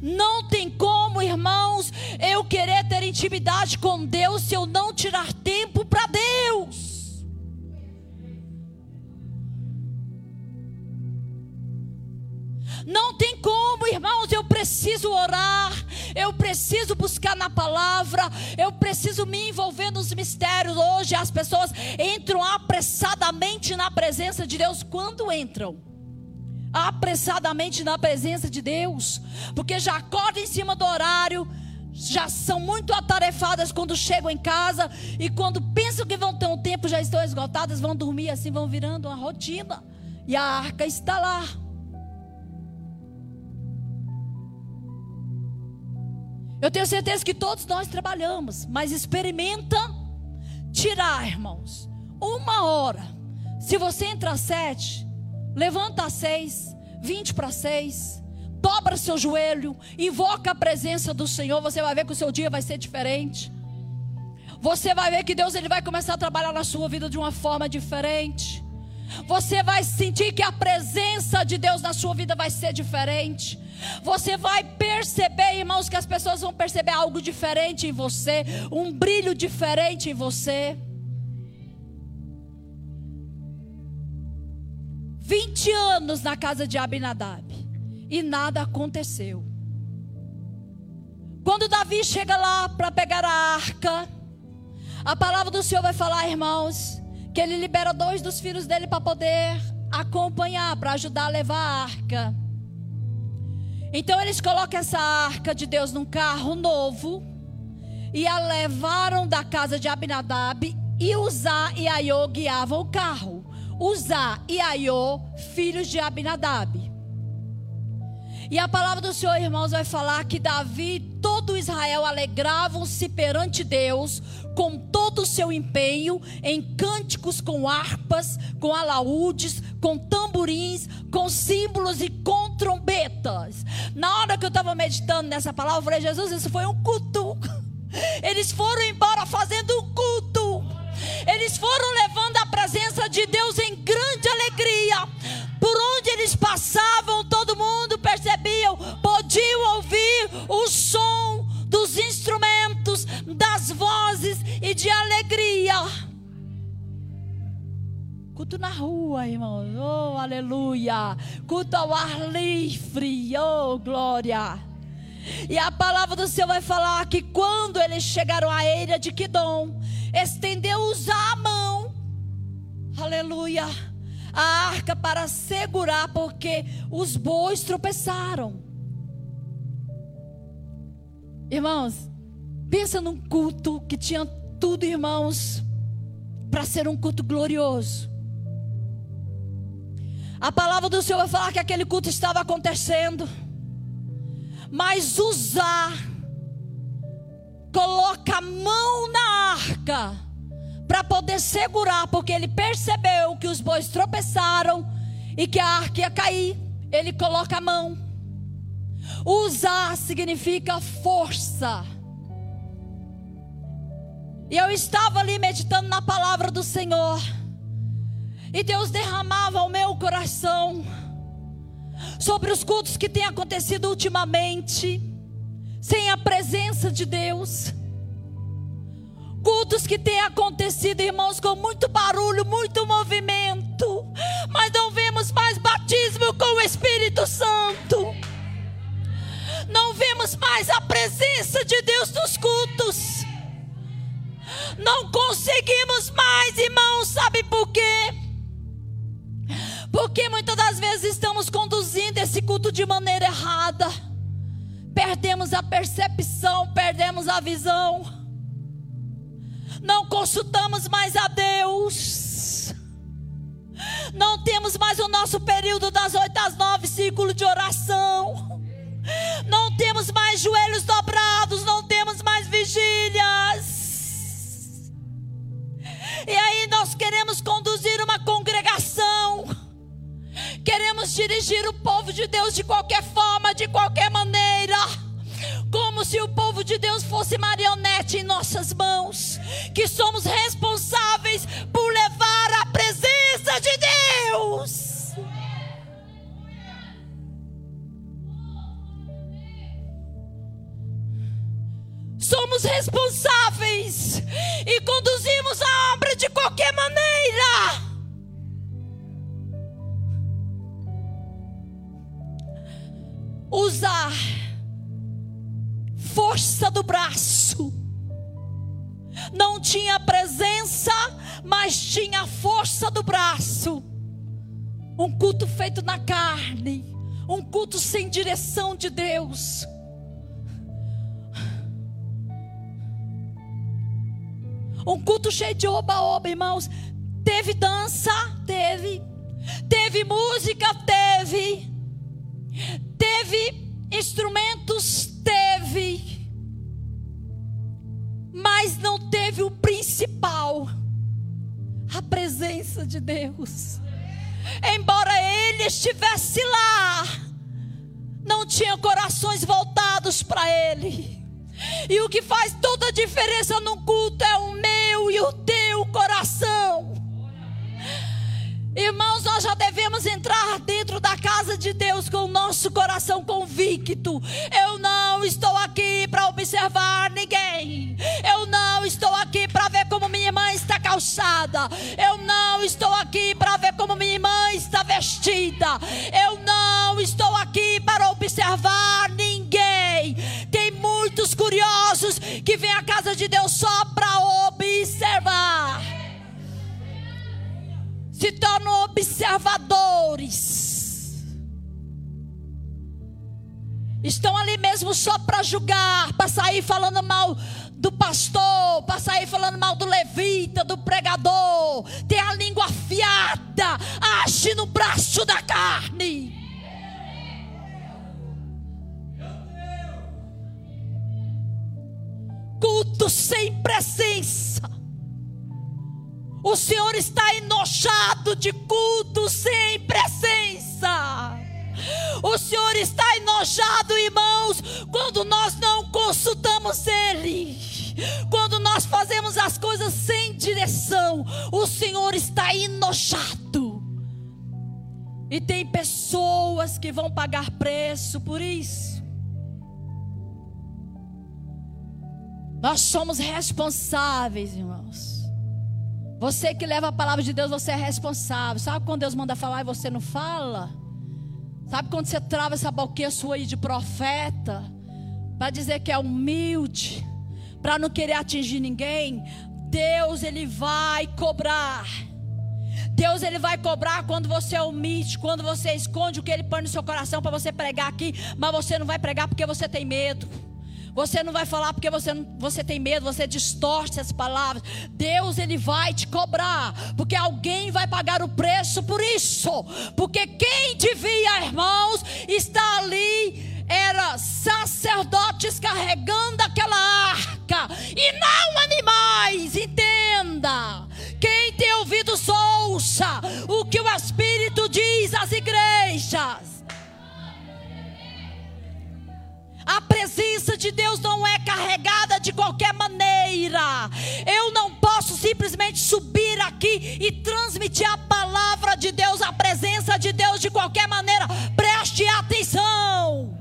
Não tem como, irmãos, eu querer ter intimidade com Deus se eu não tirar tempo para Deus. Não tem como, irmãos, eu preciso orar, eu preciso buscar na palavra, eu preciso me envolver nos mistérios. Hoje as pessoas entram apressadamente na presença de Deus quando entram. Apressadamente na presença de Deus, porque já acordam em cima do horário, já são muito atarefadas quando chegam em casa e quando pensam que vão ter um tempo já estão esgotadas, vão dormir assim, vão virando uma rotina. E a arca está lá. Eu tenho certeza que todos nós trabalhamos, mas experimenta tirar, irmãos, uma hora. Se você entra às sete, levanta às seis, vinte para seis, dobra seu joelho, invoca a presença do Senhor, você vai ver que o seu dia vai ser diferente. Você vai ver que Deus ele vai começar a trabalhar na sua vida de uma forma diferente. Você vai sentir que a presença de Deus na sua vida vai ser diferente. Você vai perceber, irmãos, que as pessoas vão perceber algo diferente em você, um brilho diferente em você. 20 anos na casa de Abinadab e nada aconteceu. Quando Davi chega lá para pegar a arca, a palavra do Senhor vai falar, irmãos, que ele libera dois dos filhos dele para poder acompanhar, para ajudar a levar a arca. Então eles colocam essa arca de Deus num carro novo e a levaram da casa de Abinadab e Uzá e Aiô guiavam o carro. Uzá e Aiô, filhos de Abinadab. E a palavra do Senhor, irmãos, vai falar que Davi e todo Israel alegravam-se perante Deus com todo o seu empenho em cânticos com harpas, com alaúdes, com tamborins, com símbolos e com trombetas. Na hora que eu estava meditando nessa palavra, eu falei, Jesus, isso foi um culto. <laughs> Eles foram embora fazendo um culto. Eles foram levando a presença de Deus em grande alegria. Por onde eles passavam, Culto na rua, irmãos. Oh, aleluia. Culto ao ar livre. Oh, glória. E a palavra do Senhor vai falar que quando eles chegaram à eira de Quidom, estendeu-os a mão. Aleluia. A arca para segurar, porque os bois tropeçaram. Irmãos, pensa num culto que tinha tudo, irmãos, para ser um culto glorioso. A palavra do Senhor vai falar que aquele culto estava acontecendo. Mas usar coloca a mão na arca para poder segurar, porque ele percebeu que os bois tropeçaram e que a arca ia cair. Ele coloca a mão. Usar significa força. E eu estava ali meditando na palavra do Senhor. E Deus derramava ao meu coração sobre os cultos que têm acontecido ultimamente, sem a presença de Deus. Cultos que têm acontecido, irmãos, com muito barulho, muito movimento, mas não vemos mais batismo com o Espírito Santo. Não vemos mais a presença de Deus nos cultos. Não conseguimos mais, irmãos, sabe por quê? Porque muitas das vezes estamos conduzindo esse culto de maneira errada. Perdemos a percepção, perdemos a visão. Não consultamos mais a Deus. Não temos mais o nosso período das oito às nove, círculo de oração. Não temos mais joelhos dobrados, não temos mais vigílias. E aí nós queremos conduzir uma congregação. Queremos dirigir o povo de Deus de qualquer forma, de qualquer maneira. Como se o povo de Deus fosse marionete em nossas mãos. Que somos responsáveis por levar a presença de Deus. Somos responsáveis e conduzimos a obra de qualquer maneira. Usar força do braço. Não tinha presença, mas tinha força do braço. Um culto feito na carne, um culto sem direção de Deus. Um culto cheio de oba-oba, irmãos. Teve dança? Teve. Teve música? Teve. Teve instrumentos? Teve. Mas não teve o principal a presença de Deus. Embora ele estivesse lá, não tinha corações voltados para ele. E o que faz toda a diferença no culto é o meu e o teu coração. Irmãos, nós já devemos entrar dentro da casa de Deus com o nosso coração convicto. Eu não estou aqui para observar ninguém. Eu não estou aqui para ver como minha irmã está calçada. Eu não estou aqui para ver como minha irmã está vestida. Eu não estou aqui para observar ninguém. Tem muitos curiosos que vêm à casa de Deus só para se tornam observadores. Estão ali mesmo só para julgar, para sair falando mal do pastor, para sair falando mal do levita, do pregador, ter a língua afiada, age no braço da carne. Culto sem presença. O Senhor está enojado de culto sem presença. O Senhor está enojado, irmãos, quando nós não consultamos Ele. Quando nós fazemos as coisas sem direção, o Senhor está enojado. E tem pessoas que vão pagar preço por isso. Nós somos responsáveis, irmãos. Você que leva a palavra de Deus, você é responsável. Sabe quando Deus manda falar e você não fala? Sabe quando você trava essa boquinha sua aí de profeta? Para dizer que é humilde, para não querer atingir ninguém? Deus, Ele vai cobrar. Deus ele vai cobrar quando você omite, quando você esconde o que ele põe no seu coração para você pregar aqui, mas você não vai pregar porque você tem medo. Você não vai falar porque você, você tem medo, você distorce as palavras. Deus ele vai te cobrar, porque alguém vai pagar o preço por isso. Porque quem devia, irmãos, estar ali era sacerdotes carregando aquela arca e não animais. Entenda. Quem tem ouvido ouça o que o Espírito diz às igrejas. A presença de Deus não é carregada de qualquer maneira. Eu não posso simplesmente subir aqui e transmitir a palavra de Deus, a presença de Deus de qualquer maneira. Preste atenção.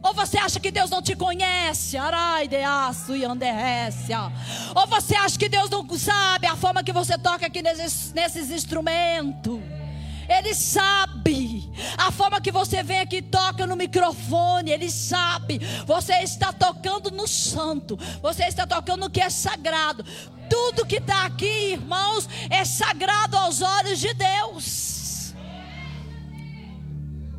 Ou você acha que Deus não te conhece? Arai aço e anderrécia. Ou você acha que Deus não sabe a forma que você toca aqui nesses, nesses instrumentos? Ele sabe a forma que você vem aqui toca no microfone. Ele sabe. Você está tocando no santo. Você está tocando no que é sagrado. Tudo que está aqui, irmãos, é sagrado aos olhos de Deus.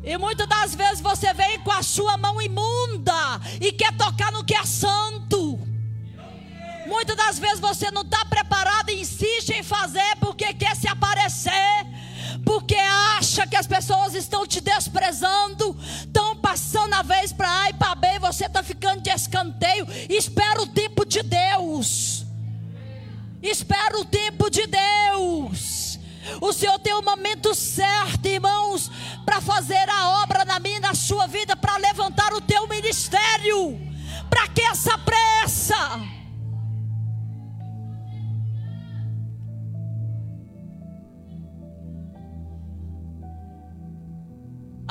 E muitas das vezes você vem com a sua mão imunda e quer tocar no que é santo. Muitas das vezes você não está preparado e insiste em fazer porque quer se aparecer, porque acha que as pessoas estão te desprezando, estão passando a vez para A e para B, você está ficando de escanteio. Espera o tempo de Deus. Espera o tempo de Deus. O Senhor tem o momento certo, irmãos, para fazer a obra na minha na sua vida, para levantar o teu ministério. Para que essa pressa?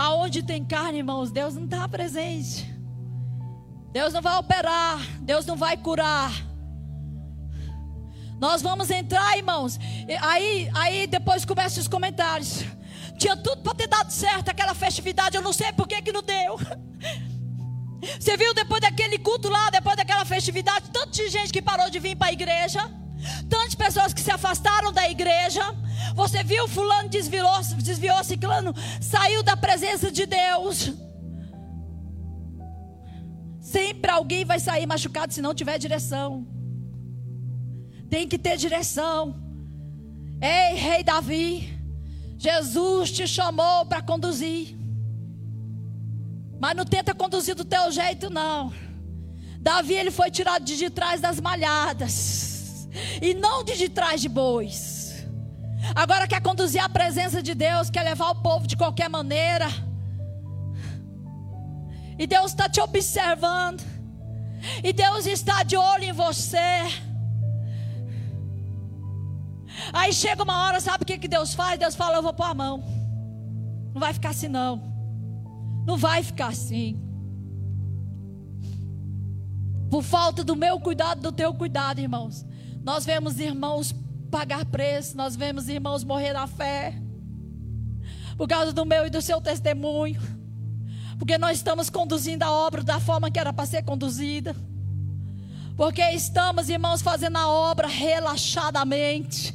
Aonde tem carne, irmãos, Deus não está presente. Deus não vai operar, Deus não vai curar. Nós vamos entrar, irmãos. Aí, aí depois começam os comentários. Tinha tudo para ter dado certo aquela festividade, eu não sei por que que não deu. Você viu depois daquele culto lá, depois daquela festividade, tanta de gente que parou de vir para a igreja, tantas pessoas que se afastaram da igreja. Você viu fulano desviou, desviou ciclano, saiu da presença de Deus. Sempre alguém vai sair machucado se não tiver direção. Tem que ter direção. Ei, rei Davi, Jesus te chamou para conduzir. Mas não tenta conduzir do teu jeito, não. Davi ele foi tirado de, trás das malhadas. E não de, de trás de bois. Agora quer conduzir a presença de Deus, quer levar o povo de qualquer maneira. E Deus está te observando. E Deus está de olho em você. Aí chega uma hora, sabe o que, que Deus faz? Deus fala: Eu vou pôr a mão. Não vai ficar assim, não. Não vai ficar assim. Por falta do meu cuidado, do teu cuidado, irmãos. Nós vemos irmãos pagar preço, nós vemos irmãos morrer na fé. Por causa do meu e do seu testemunho. Porque nós estamos conduzindo a obra da forma que era para ser conduzida. Porque estamos, irmãos, fazendo a obra relaxadamente.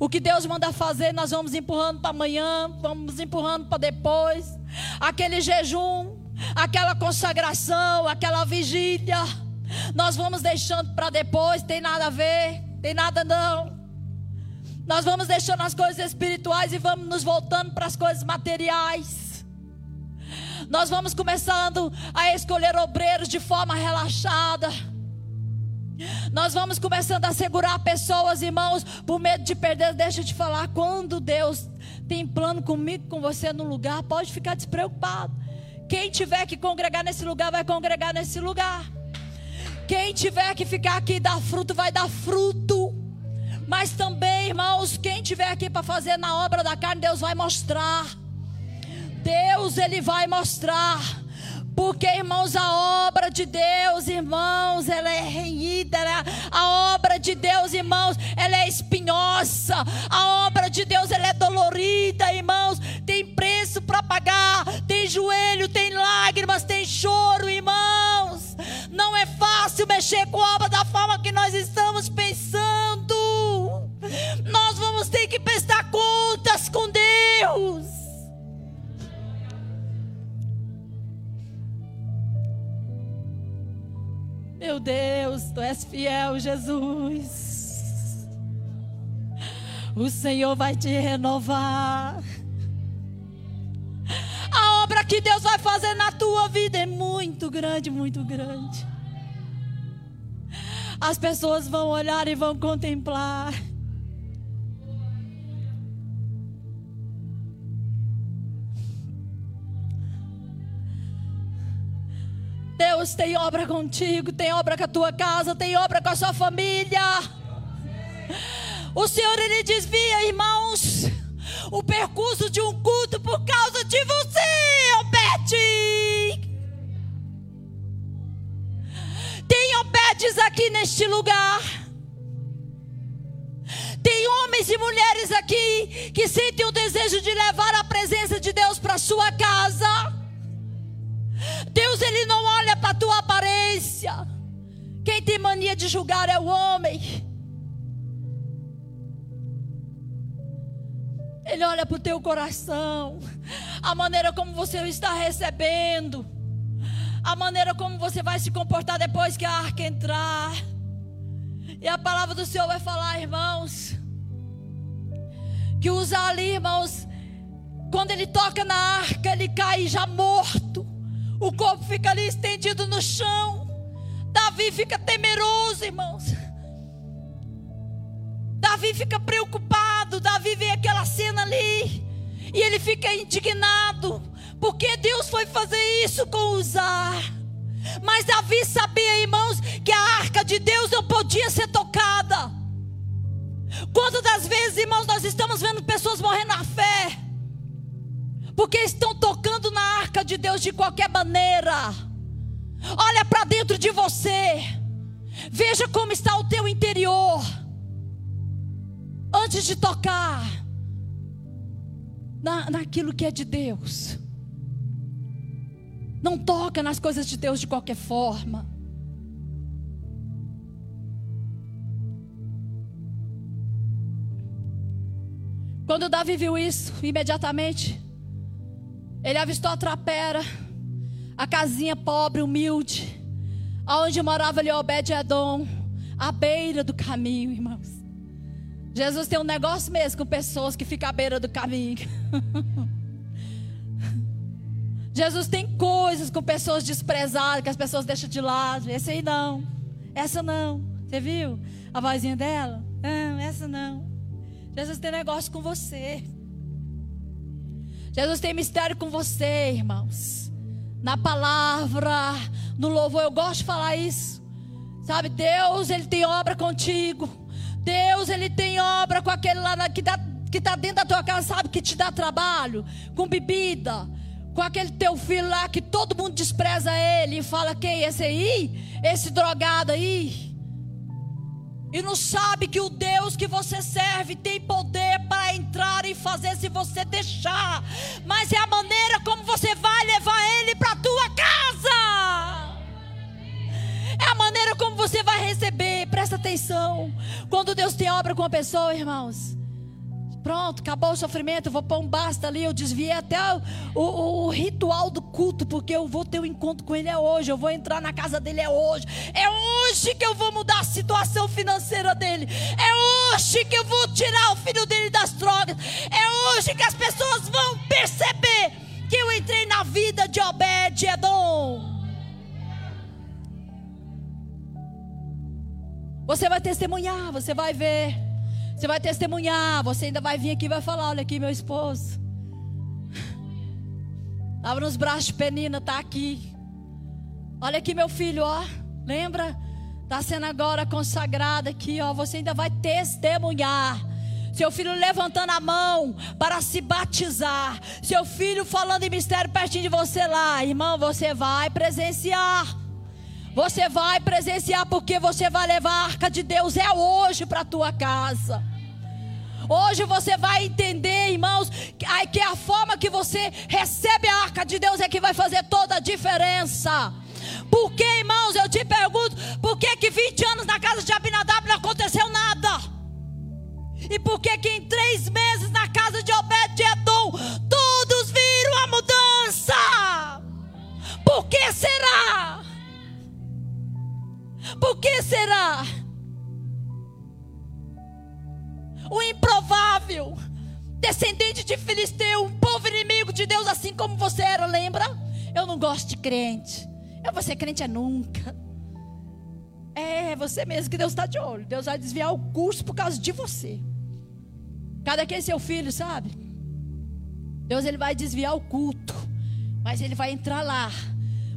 O que Deus manda fazer, nós vamos empurrando para amanhã, vamos empurrando para depois. Aquele jejum, aquela consagração, aquela vigília, Nós vamos deixando para depois, tem nada a ver, tem nada não. Nós vamos deixando as coisas espirituais e vamos nos voltando para as coisas materiais. Nós vamos começando a escolher obreiros de forma relaxada. Nós vamos começando a segurar pessoas, irmãos, por medo de perder. Deixa eu te falar, quando Deus tem plano comigo, com você no lugar, pode ficar despreocupado. Quem tiver que congregar nesse lugar, vai congregar nesse lugar. Quem tiver que ficar aqui e dar fruto, vai dar fruto. Mas também, irmãos, quem tiver aqui para fazer na obra da carne, Deus vai mostrar. Deus, Ele vai mostrar. Porque, irmãos, a obra de Deus, irmãos, ela é renhida. ela é- a obra de Deus, irmãos, ela é espinhosa. A obra de Deus, ela é dolorida, irmãos. Tem preço para pagar. Tem joelho, tem lágrimas, tem choro, irmãos. Fácil mexer com a obra da forma que nós estamos pensando. Nós vamos ter que prestar contas com Deus. Meu Deus, tu és fiel, Jesus. O Senhor vai te renovar. A obra que Deus vai fazer na tua vida é muito grande, muito grande. As pessoas vão olhar e vão contemplar. Deus tem obra contigo, tem obra com a tua casa, tem obra com a sua família. O Senhor ele desvia, irmãos, o percurso de um culto por causa de você, Obed. Tem Obedes aqui neste lugar. Tem homens e mulheres aqui que sentem o desejo de levar a presença de Deus para sua casa. Deus ele não olha para tua aparência. Quem tem mania de julgar é o homem. Ele olha para o teu coração, a maneira como você está recebendo, a maneira como você vai se comportar depois que a arca entrar. E a palavra do Senhor vai falar, irmãos, que usa ali, irmãos, quando ele toca na arca, ele cai já morto. O corpo fica ali estendido no chão. Davi fica temeroso, irmãos. Davi fica preocupado. Davi vê aquela cena ali. E ele fica indignado. Porque Deus foi fazer isso com Uzar. Mas Davi sabia, irmãos, que a arca de Deus não podia ser tocada. Quantas das vezes, irmãos, nós estamos vendo pessoas morrendo na fé? Porque estão tocando na arca de Deus de qualquer maneira. Olha para dentro de você. Veja como está o teu interior. Antes de tocar na, naquilo que é de Deus. Não toca nas coisas de Deus de qualquer forma. Quando Davi viu isso, imediatamente, ele avistou a trapera, a casinha pobre, humilde, aonde morava ali Obed-Edom, à beira do caminho, irmãos. Jesus tem um negócio mesmo com pessoas que ficam à beira do caminho. <laughs> Jesus tem coisas com pessoas desprezadas que as pessoas deixam de lado. Esse aí não. Essa não. Você viu a vozinha dela? Não, essa não. Jesus tem negócio com você. Jesus tem mistério com você, irmãos. Na palavra, no louvor, eu gosto de falar isso. Sabe, Deus, Ele tem obra contigo. Deus, Ele tem obra com aquele lá que, dá, que tá dentro da tua casa, sabe, que te dá trabalho, com bebida. Com aquele teu filho lá que todo mundo despreza ele e fala: quem? Esse aí? Esse drogado aí? E não sabe que o Deus que você serve tem poder para entrar e fazer se você deixar. Mas é a maneira como você vai levar ele para tua casa. É a maneira como você vai receber. Presta atenção. Quando Deus tem obra com a pessoa, irmãos. Pronto, acabou o sofrimento. Eu vou pôr um basta ali. Eu desviei até o, o, o ritual do culto, porque eu vou ter um encontro com ele é hoje, eu vou entrar na casa dele é hoje. É hoje que eu vou mudar a situação financeira dele. É hoje que eu vou tirar o filho dele das drogas. É hoje que as pessoas vão perceber que eu entrei na vida de Obed Edom. Você vai testemunhar, você vai ver. Você vai testemunhar, você ainda vai vir aqui e vai falar: olha aqui, meu esposo. Estava nos braços Penina, tá aqui. Olha aqui, meu filho, ó. Lembra? Está sendo agora consagrado aqui, ó. Você ainda vai testemunhar. Seu filho levantando a mão para se batizar. Seu filho falando em mistério pertinho de você lá. Irmão, você vai presenciar. Você vai presenciar porque você vai levar a arca de Deus é hoje para a tua casa. Hoje você vai entender, irmãos, que a forma que você recebe a arca de Deus é que vai fazer toda a diferença. Por que, irmãos, eu te pergunto, por que que 20 anos na casa de Abinadab não aconteceu nada? E por que que em três meses na casa de Obed-Edom descendente de Filisteu, um povo inimigo de Deus, assim como você era, lembra? Eu não gosto de crente. Eu vou ser crente é nunca. É você mesmo que Deus está de olho. Deus vai desviar o curso por causa de você. Cada quem é seu filho, sabe? Deus ele vai desviar o culto, mas ele vai entrar lá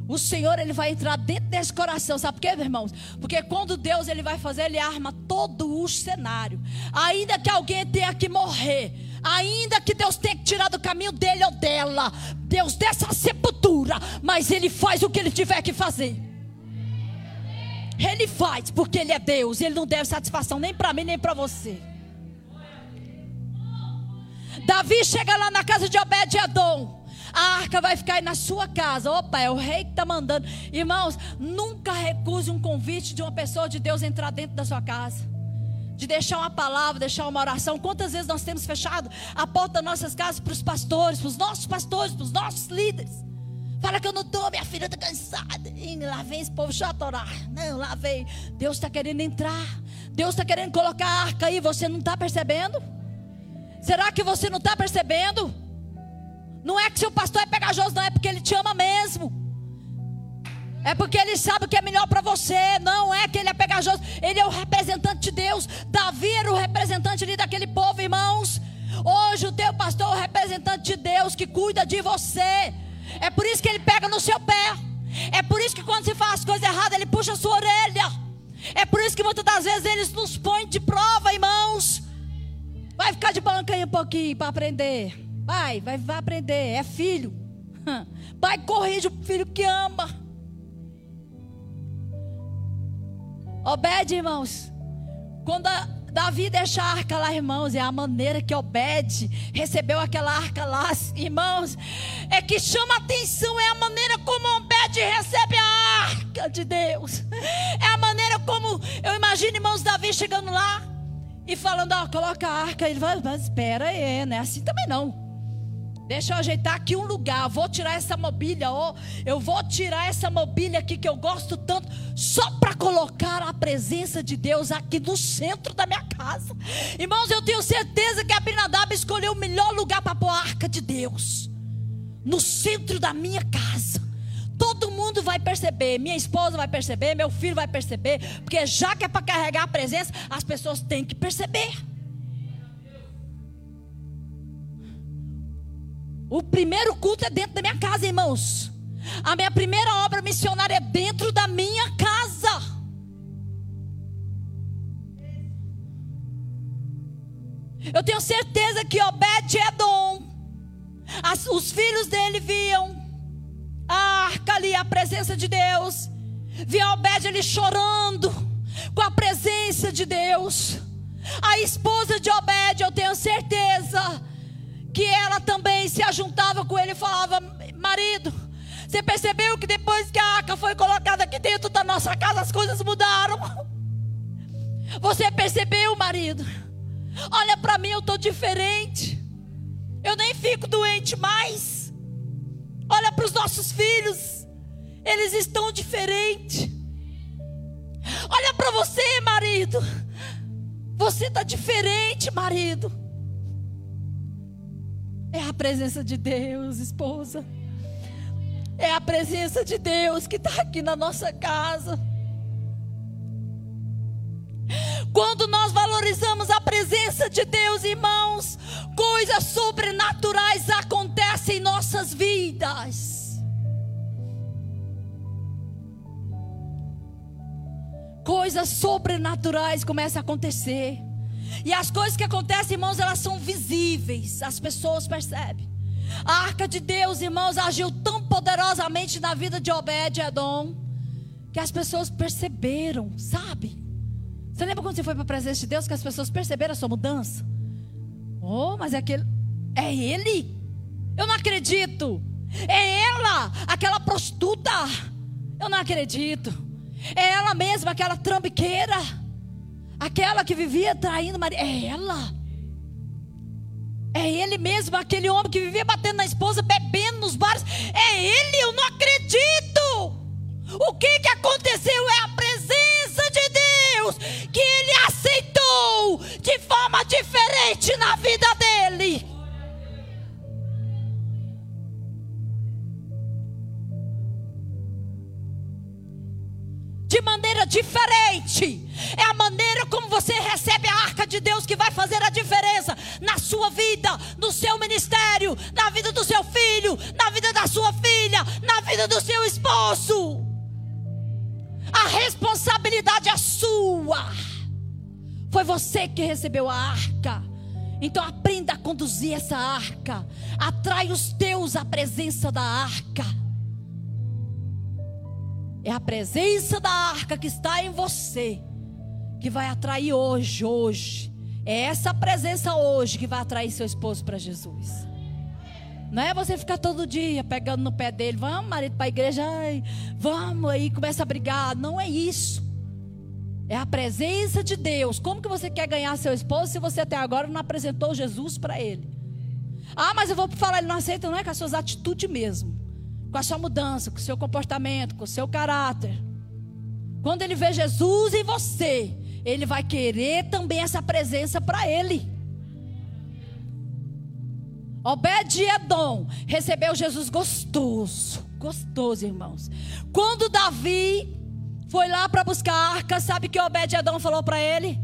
o Senhor ele vai entrar dentro desse coração, sabe por quê, irmãos? Porque quando Deus ele vai fazer, ele arma todo o cenário. Ainda que alguém tenha que morrer, ainda que Deus tenha que tirar do caminho dele ou dela, Deus dessa sepultura, mas ele faz o que ele tiver que fazer. Ele faz porque ele é Deus, ele não deve satisfação nem para mim nem para você. Davi chega lá na casa de Obed-edom a arca vai ficar aí na sua casa. Opa, é o rei que está mandando. Irmãos, nunca recuse um convite de uma pessoa de Deus entrar dentro da sua casa. De deixar uma palavra, deixar uma oração. Quantas vezes nós temos fechado a porta das nossas casas para os pastores, para os nossos pastores, para os nossos líderes? Fala que eu não estou, minha filha está cansada. E lá vem esse povo chato orar. Não, lá vem. Deus está querendo entrar. Deus está querendo colocar a arca aí. Você não está percebendo? Será que você não está percebendo? Não é que seu pastor é pegajoso, não, é porque ele te ama mesmo. É porque ele sabe o que é melhor para você. Não é que ele é pegajoso. Ele é o representante de Deus. Davi era o representante ali daquele povo, irmãos. Hoje o teu pastor é o representante de Deus que cuida de você. É por isso que ele pega no seu pé. É por isso que quando se faz coisa errada, ele puxa a sua orelha. É por isso que muitas das vezes eles nos põem de prova, irmãos. Vai ficar de banca aí um pouquinho para aprender. Vai, vai, vai aprender. É filho. <laughs> Pai, corrige o filho que ama. Obede, irmãos. Quando Davi deixa a arca lá, irmãos, é a maneira que Obed recebeu aquela arca lá, irmãos, é que chama atenção, é a maneira como Obed recebe a arca de Deus. É a maneira como, eu imagino, irmãos, Davi chegando lá e falando, ó, coloca a arca. Ele vai, mas espera aí, não é assim também não. Deixa eu ajeitar aqui um lugar. Vou tirar essa mobília. Oh, eu vou tirar essa mobília aqui que eu gosto tanto. Só para colocar a presença de Deus aqui no centro da minha casa. Irmãos, eu tenho certeza que Abinadab escolheu o melhor lugar para pôr a arca de Deus. No centro da minha casa. Todo mundo vai perceber. Minha esposa vai perceber. Meu filho vai perceber. Porque já que é para carregar a presença, as pessoas têm que perceber. O primeiro culto é dentro da minha casa, irmãos. A minha primeira obra missionária é dentro da minha casa. Eu tenho certeza que Obed Edom, as, os filhos dele viam a arca ali, a presença de Deus. Via Obed ele chorando com a presença de Deus. A esposa de Obed, eu tenho certeza que ela também se ajuntava com ele e falava: Marido, você percebeu que depois que a arca foi colocada aqui dentro da nossa casa, as coisas mudaram? Você percebeu, marido? Olha para mim, eu estou diferente. Eu nem fico doente mais. Olha para os nossos filhos, eles estão diferentes. Olha para você, marido, você está diferente, marido. Presença de Deus, esposa. É a presença de Deus que está aqui na nossa casa. Quando nós valorizamos a presença de Deus, irmãos, coisas sobrenaturais acontecem em nossas vidas. Coisas sobrenaturais começam a acontecer. E as coisas que acontecem, irmãos, elas são visíveis, as pessoas percebem. A arca de Deus, irmãos, agiu tão poderosamente na vida de Obed-Edom que as pessoas perceberam, sabe? Você lembra quando você foi para a presença de Deus que as pessoas perceberam a sua mudança? Oh, mas é aquele. É ele? Eu não acredito. É ela, aquela prostituta. Eu não acredito. É ela mesma, aquela trambiqueira. Aquela que vivia traindo Maria. É ela. É ele mesmo, aquele homem que vivia batendo na esposa, bebendo nos bares. É ele, eu não acredito. O que, que aconteceu é a presença de Deus que ele aceitou de forma diferente na vida de maneira diferente. É a maneira como você recebe a arca de Deus que vai fazer a diferença na sua vida, no seu ministério, na vida do seu filho, na vida da sua filha, na vida do seu esposo. A responsabilidade é sua. Foi você que recebeu a arca. Então aprenda a conduzir essa arca. Atrai os teus à presença da arca. É a presença da arca que está em você que vai atrair hoje, hoje. É essa presença hoje que vai atrair seu esposo para Jesus. Não é você ficar todo dia pegando no pé dele, vamos, marido, para a igreja, ai, vamos aí, começa a brigar. Não é isso. É a presença de Deus. Como que você quer ganhar seu esposo se você até agora não apresentou Jesus para ele? Ah, mas eu vou falar, ele não aceita, não é com as suas atitudes mesmo com a sua mudança, com o seu comportamento, com o seu caráter. Quando ele vê Jesus em você, ele vai querer também essa presença para ele. Obed-Edom recebeu Jesus gostoso, gostoso, irmãos. Quando Davi foi lá para buscar a arca, sabe que Obed-Edom falou para ele?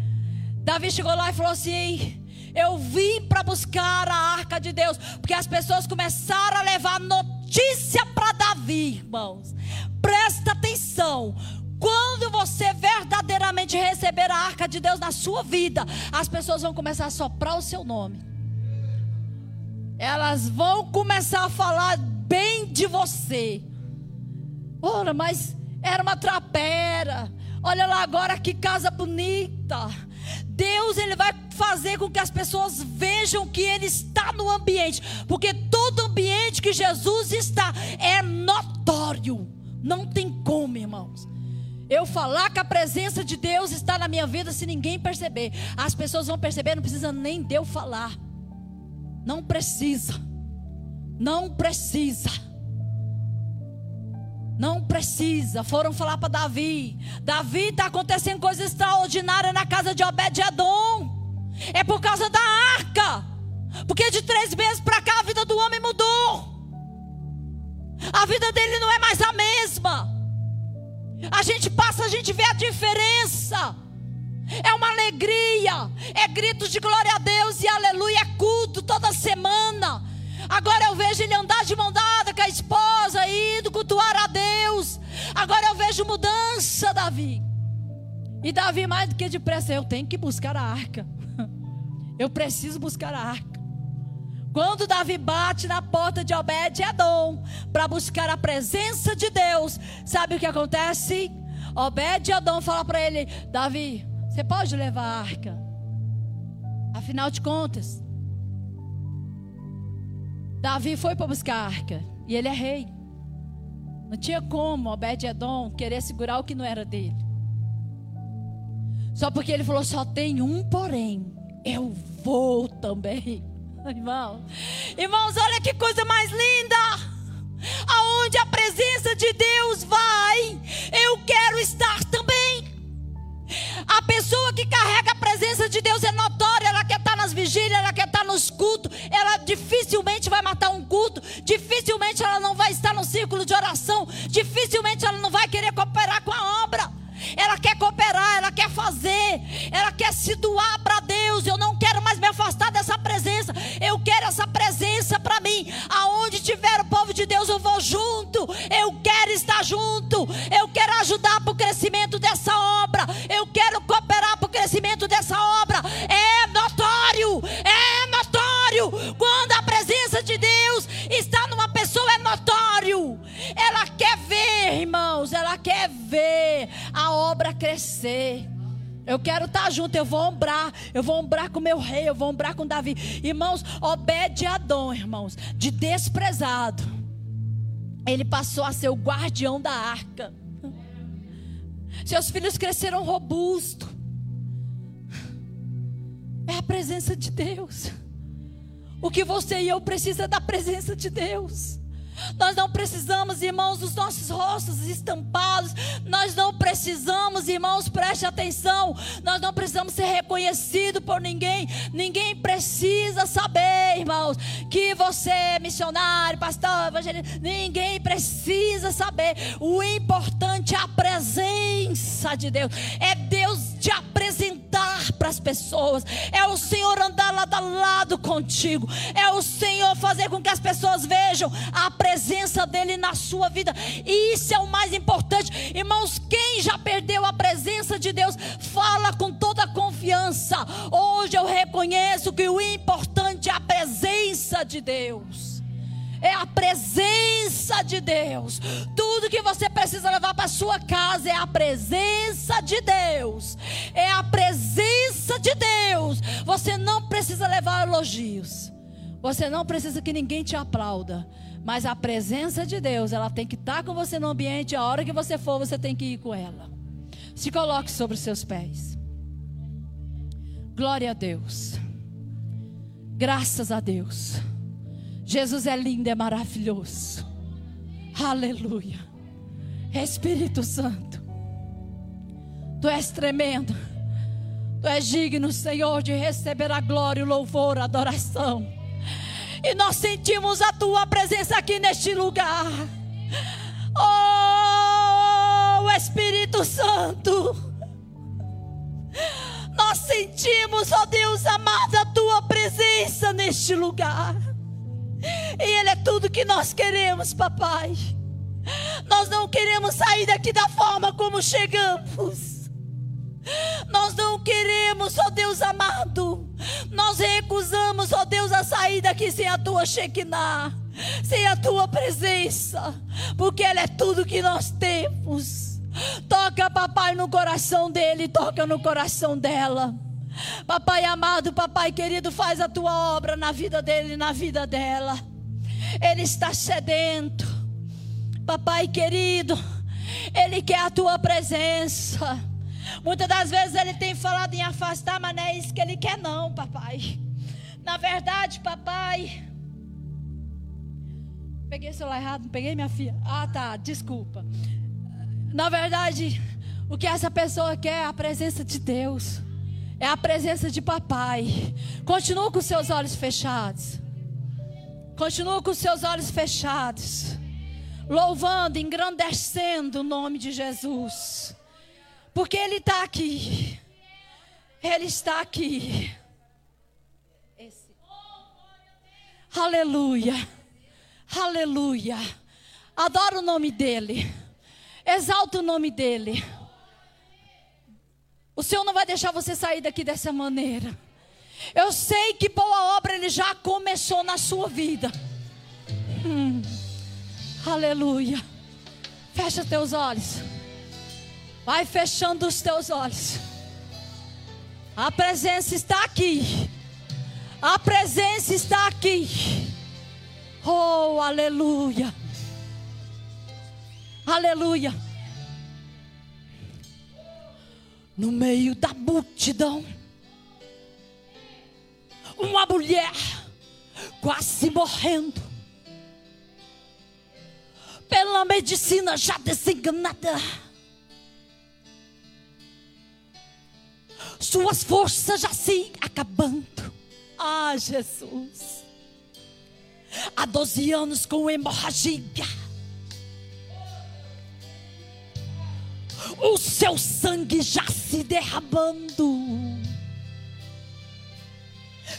Davi chegou lá e falou assim: Eu vim para buscar a arca de Deus, porque as pessoas começaram a levar notícia para Davi, irmãos. Presta atenção. Quando você verdadeiramente receber a arca de Deus na sua vida, as pessoas vão começar a soprar o seu nome. Elas vão começar a falar bem de você. Ora, mas era uma trapera. Olha lá agora que casa bonita. Deus ele vai fazer com que as pessoas vejam que ele está no ambiente, porque todo ambiente que Jesus está é notório. Não tem como, irmãos. Eu falar que a presença de Deus está na minha vida se ninguém perceber. As pessoas vão perceber, não precisa nem de eu falar. Não precisa. Não precisa. Não precisa. Foram falar para Davi. Davi está acontecendo coisa extraordinária na casa de Obed-Edom. É por causa da arca. Porque de três meses para cá a vida do homem mudou. A vida dele não é mais a mesma. A gente passa, a gente vê a diferença. É uma alegria, é gritos de glória a Deus e aleluia, é culto toda semana. Agora eu vejo ele andar de mão dada com a esposa, indo cultuar a Deus. Agora eu vejo mudança, Davi. E Davi, mais do que depressa, eu tenho que buscar a arca. <laughs> Eu preciso buscar a arca. Quando Davi bate na porta de Obed-Edom para buscar a presença de Deus, sabe o que acontece? Obed-Edom fala para ele: Davi, você pode levar a arca. Afinal de contas, Davi foi para buscar a arca e ele é rei. Não tinha como Obed-Edom querer segurar o que não era dele. Só porque ele falou: só tem um, porém, eu vou também. <laughs> Irmão, irmãos, olha que coisa mais linda. Aonde a presença de Deus vai, eu quero estar também. A pessoa que carrega a presença de Deus é notória, ela nas vigílias, ela quer estar nos cultos, ela dificilmente vai matar um culto, dificilmente ela não vai estar no círculo de oração, dificilmente ela não vai querer cooperar com a obra. Ela quer cooperar, ela quer fazer, ela quer se doar para Deus. Eu não quero mais me afastar dessa presença. Eu quero essa presença para mim. Aonde tiver o povo de Deus, eu vou junto. Eu quero estar junto. Eu quero ajudar para o crescimento dessa obra. Eu quero cooperar para o crescimento dessa obra. Notório, é notório. Quando a presença de Deus está numa pessoa, é notório. Ela quer ver, irmãos, ela quer ver a obra crescer. Eu quero estar junto, eu vou ombrar, eu vou ombrar com meu rei, eu vou ombrar com Davi. Irmãos, Obed Adão, irmãos, de desprezado, ele passou a ser o guardião da arca. Seus filhos cresceram robustos. É a presença de Deus. O que você e eu precisa é da presença de Deus. Nós não precisamos, irmãos, dos nossos rostos estampados. Nós não precisamos, irmãos, preste atenção. Nós não precisamos ser reconhecidos por ninguém. Ninguém precisa saber, irmãos, que você é missionário, pastor, evangelista. Ninguém precisa saber. O importante é a presença de Deus. É Deus te apresentar para as pessoas. É o Senhor andar lado a lado contigo. É o Senhor fazer com que as pessoas vejam a presença dele na sua vida. E isso é o mais importante. Irmãos, quem já perdeu a presença de Deus, fala com toda confiança. Hoje eu reconheço que o importante é a presença de Deus. É a presença de Deus. Tudo que você precisa levar para sua casa é a presença de Deus. É a presença de Deus. Você não precisa levar elogios. Você não precisa que ninguém te aplauda. Mas a presença de Deus, ela tem que estar com você no ambiente. A hora que você for, você tem que ir com ela. Se coloque sobre os seus pés. Glória a Deus. Graças a Deus. Jesus é lindo, é maravilhoso. Aleluia. Espírito Santo. Tu és tremendo. Tu és digno, Senhor, de receber a glória, o louvor, a adoração. E nós sentimos a tua presença aqui neste lugar. Oh, Espírito Santo. Nós sentimos, ó Deus amado, a tua presença neste lugar. E Ele é tudo que nós queremos, papai. Nós não queremos sair daqui da forma como chegamos. Nós não queremos, ó Deus amado. Nós recusamos, ó Deus, a sair daqui sem a tua Shekinah, sem a tua presença, porque ela é tudo que nós temos. Toca, papai, no coração dele, toca no coração dela. Papai amado, papai querido, faz a tua obra na vida dele, na vida dela. Ele está sedento. Papai querido, ele quer a tua presença. Muitas das vezes ele tem falado em afastar, mas não é isso que ele quer, não, papai. Na verdade, papai. Peguei o celular errado, não peguei minha filha. Ah, tá, desculpa. Na verdade, o que essa pessoa quer é a presença de Deus. É a presença de papai. Continua com seus olhos fechados. Continua com seus olhos fechados. Louvando, engrandecendo o nome de Jesus. Porque Ele está aqui. Ele está aqui. Esse. Aleluia. Aleluia. Adoro o nome dEle. Exalta o nome dEle. O Senhor não vai deixar você sair daqui dessa maneira. Eu sei que boa obra Ele já começou na sua vida. Hum. Aleluia. Fecha teus olhos. Vai fechando os teus olhos. A presença está aqui. A presença está aqui. Oh, aleluia. Aleluia. No meio da multidão, uma mulher quase morrendo. pela medicina já desenganada. Suas forças já se acabando. Ah, Jesus. Há 12 anos com hemorragia. O seu sangue já se derramando.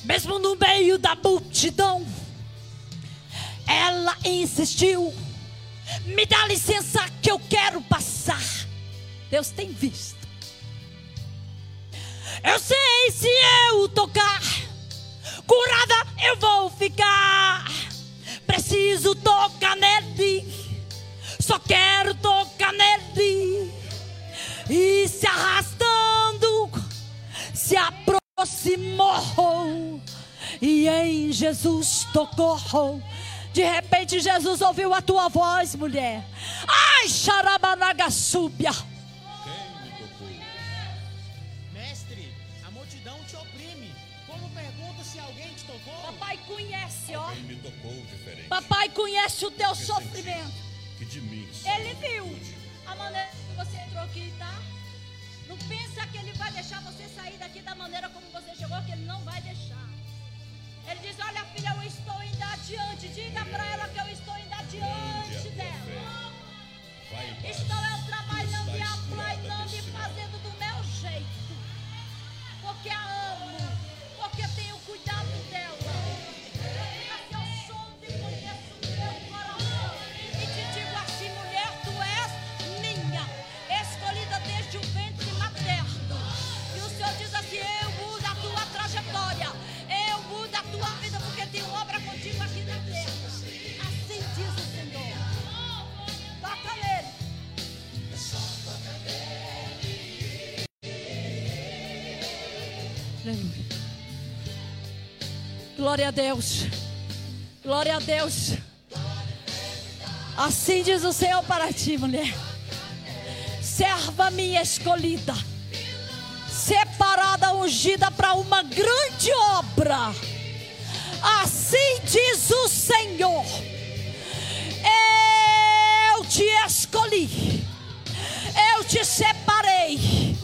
Mesmo no meio da multidão, ela insistiu. Me dá licença que eu quero passar. Deus tem visto. Eu sei se eu tocar, curada eu vou ficar. Preciso tocar nele, só quero tocar nele. E se arrastando, se aproximou e em Jesus tocou. De repente Jesus ouviu a tua voz, mulher. Ai, xarabanagaçúbia. Mestre, a multidão te oprime. Como pergunta se alguém te tocou? Papai conhece, ó. Ele me tocou diferente. Papai conhece o teu sofrimento. Que de mim Ele viu ele vai deixar você sair daqui da maneira como você chegou, que ele não vai deixar. Ele diz: Olha, filha, eu estou indo adiante. Diga para ela que eu estou indo adiante dela. em paz. Estou eu trabalhando e curada e fazendo do meu jeito. Porque a amo. Glória a Deus. Glória a Deus. Assim diz o Senhor para ti, mulher. Serva minha escolhida. Separada, ungida para uma grande obra. Assim diz o Senhor. Eu te escolhi. Eu te separei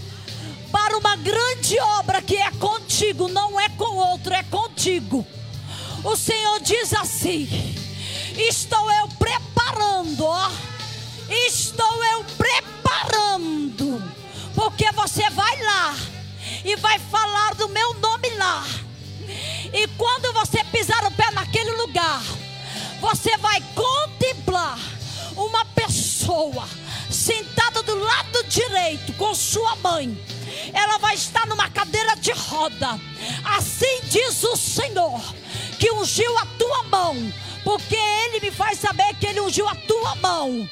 para uma grande obra que é contigo, não é com outro, é contigo. O Senhor diz assim: Estou eu preparando, ó. Estou eu preparando, porque você vai lá e vai falar do meu nome lá. E quando você pisar o pé naquele lugar, você vai contemplar uma pessoa sentada do lado direito com sua mãe. Ela vai estar numa cadeira de roda. Assim diz o Senhor, que ungiu a tua mão, porque ele me faz saber que ele ungiu a tua mão.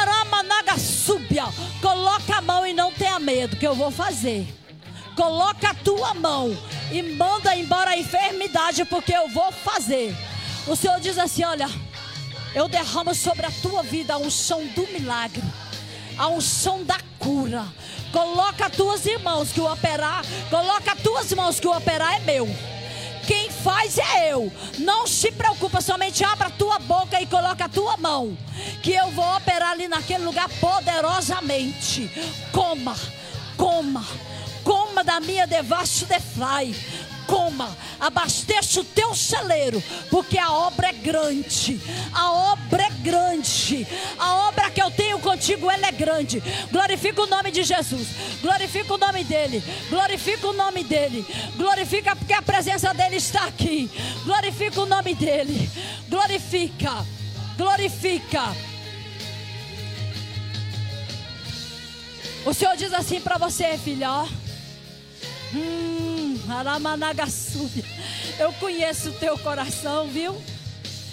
Aramanaga súbia, coloca a mão e não tenha medo, que eu vou fazer. Coloca a tua mão e manda embora a enfermidade, porque eu vou fazer. O Senhor diz assim: Olha, eu derramo sobre a tua vida a unção do milagre, a unção da cura. Coloca as tuas mãos que o operar, coloca as tuas mãos que o operar é meu. Quem faz é eu. Não se preocupa, somente abra a tua boca e coloca a tua mão, que eu vou operar ali naquele lugar poderosamente. Coma, coma, coma da minha devasso de fly. Coma, abasteça o teu celeiro, porque a obra é grande. A obra é grande. A obra que eu tenho contigo, ela é grande. Glorifica o nome de Jesus. Glorifica o nome dele. Glorifica o nome dele. Glorifica porque a presença dele está aqui. Glorifica o nome dele. Glorifica. Glorifica. O Senhor diz assim para você, filha, ó. Hum. Eu conheço o teu coração, viu?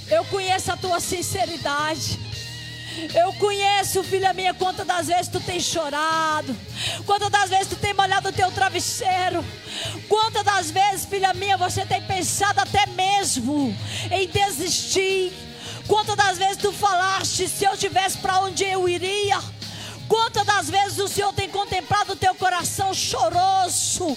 Eu conheço a tua sinceridade. Eu conheço, filha minha, quantas das vezes tu tem chorado, quantas das vezes tu tem molhado o teu travesseiro, quantas das vezes, filha minha, você tem pensado até mesmo em desistir, quantas das vezes tu falaste, se eu tivesse para onde eu iria, Quantas das vezes o Senhor tem contemplado o teu coração choroso?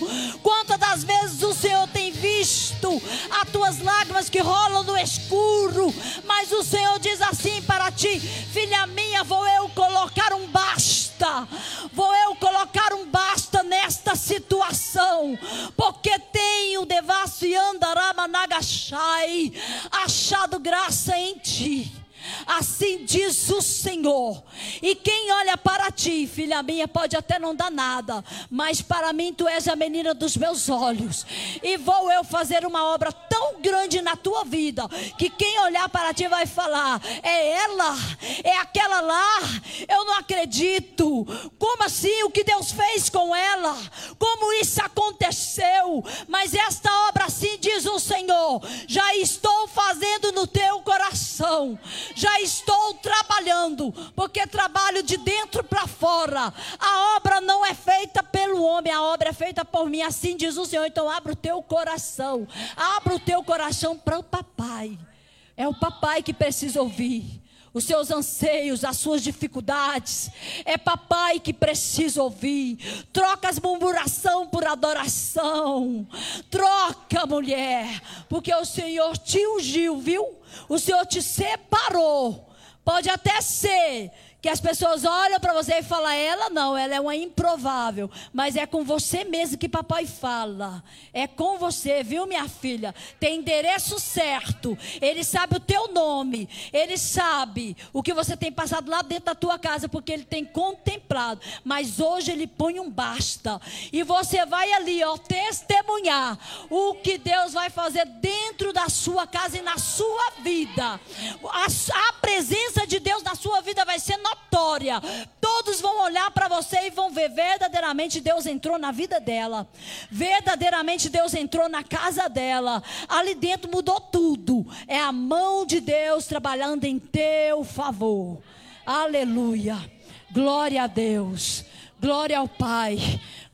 Quantas das vezes o Senhor tem visto as tuas lágrimas que rolam no escuro? Mas o Senhor diz assim para ti filha minha, vou eu colocar um basta. Vou eu colocar um basta nesta situação, porque tenho devasso e andaramanagastai achado graça em ti. Assim diz o Senhor. E quem olha para ti, filha minha, pode até não dar nada, mas para mim tu és a menina dos meus olhos. E vou eu fazer uma obra tão grande na tua vida, que quem olhar para ti vai falar: é ela, é aquela lá. Eu não acredito. Como assim? O que Deus fez com ela? Como isso aconteceu? Mas esta obra, assim diz o Senhor, já estou fazendo no teu coração já estou trabalhando, porque trabalho de dentro para fora. A obra não é feita pelo homem, a obra é feita por mim, assim diz o Senhor. Então abra o teu coração, abra o teu coração para o papai. É o papai que precisa ouvir os seus anseios, as suas dificuldades. É papai que precisa ouvir. Troca as murmuração por adoração. Troca, mulher, porque o Senhor te ungiu, viu? O Senhor te separou. Pode até ser que as pessoas olham para você e falam, ela não, ela é uma improvável. Mas é com você mesmo que papai fala. É com você, viu, minha filha? Tem endereço certo. Ele sabe o teu nome. Ele sabe o que você tem passado lá dentro da tua casa, porque ele tem contemplado. Mas hoje ele põe um basta. E você vai ali, ó, testemunhar o que Deus vai fazer dentro da sua casa e na sua vida. A, a presença de Deus na sua vida vai ser notável notória. Todos vão olhar para você e vão ver verdadeiramente Deus entrou na vida dela. Verdadeiramente Deus entrou na casa dela. Ali dentro mudou tudo. É a mão de Deus trabalhando em teu favor. Aleluia. Glória a Deus. Glória ao Pai.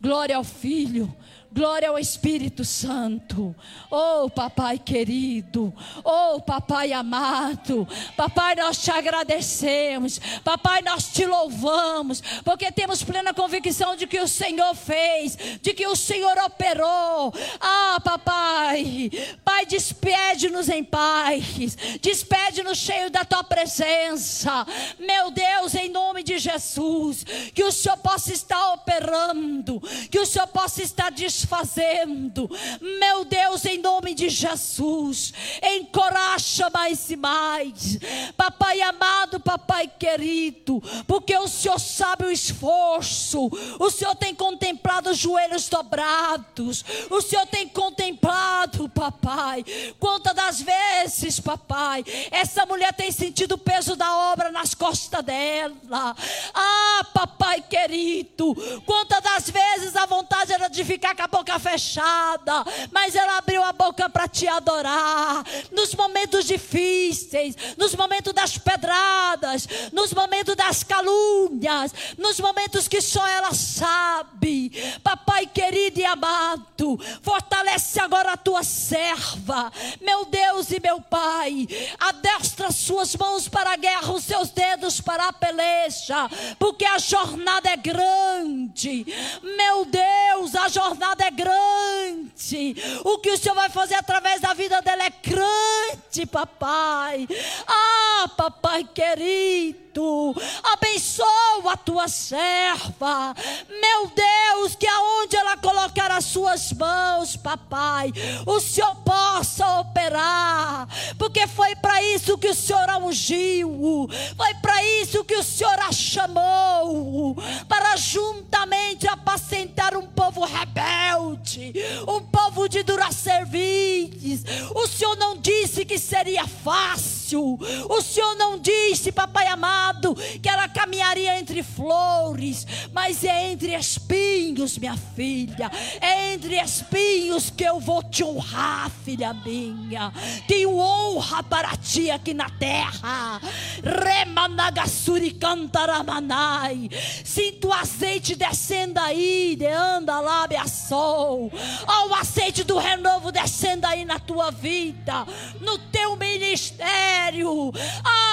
Glória ao Filho. Glória ao Espírito Santo. Oh, papai querido. Oh, papai amado. Papai, nós te agradecemos. Papai, nós te louvamos. Porque temos plena convicção de que o Senhor fez. De que o Senhor operou. Ah, papai. Pai, despede-nos em paz. Despede-nos cheio da tua presença. Meu Deus, em nome de Jesus. Que o Senhor possa estar operando. Que o Senhor possa estar desfazendo meu Deus, em nome de Jesus, encoraja mais e mais. Papai amado, papai querido, porque o Senhor sabe o esforço, o Senhor tem contemplado os joelhos dobrados, o Senhor tem contemplado, papai. Quantas das vezes, papai, essa mulher tem sentido o peso da obra nas costas dela. Ah, papai querido, quantas das vezes a vontade era de ficar com a boca fechada, mas ela abriu a boca para te adorar. Nos momentos difíceis, nos momentos das pedradas, nos momentos das calúnias, nos momentos que só ela sabe. Papai querido e amado, fortalece agora a tua serva, meu Deus e meu Pai. Adestra suas mãos para a guerra, os seus dedos para a peleja, porque a jornada é grande. Meu Deus, a jornada é grande. O que o Senhor vai fazer através da vida dela é grande, papai. Ah, papai querido, abençoa a tua serva. Meu Deus, que aonde ela colocar as suas mãos, papai, o Senhor possa operar, porque foi para isso que o Senhor a ungiu, foi para isso que o Senhor a chamou, para juntamente apacentar um povo rebelde, um povo de durar serviços. O Senhor não disse que seria fácil, o Senhor não disse, papai amado, que ela caminharia entre flores, mas é entre espinhos, minha filha, é entre espinhos que eu vou te honrar, filha minha. Tenho honra para ti aqui na terra. Remanagasuri cantaramanai. Sinto o azeite descendo aí, de anda lá, sol. Ó, o azeite do renovo descendo aí na tua vida, no teu ministério.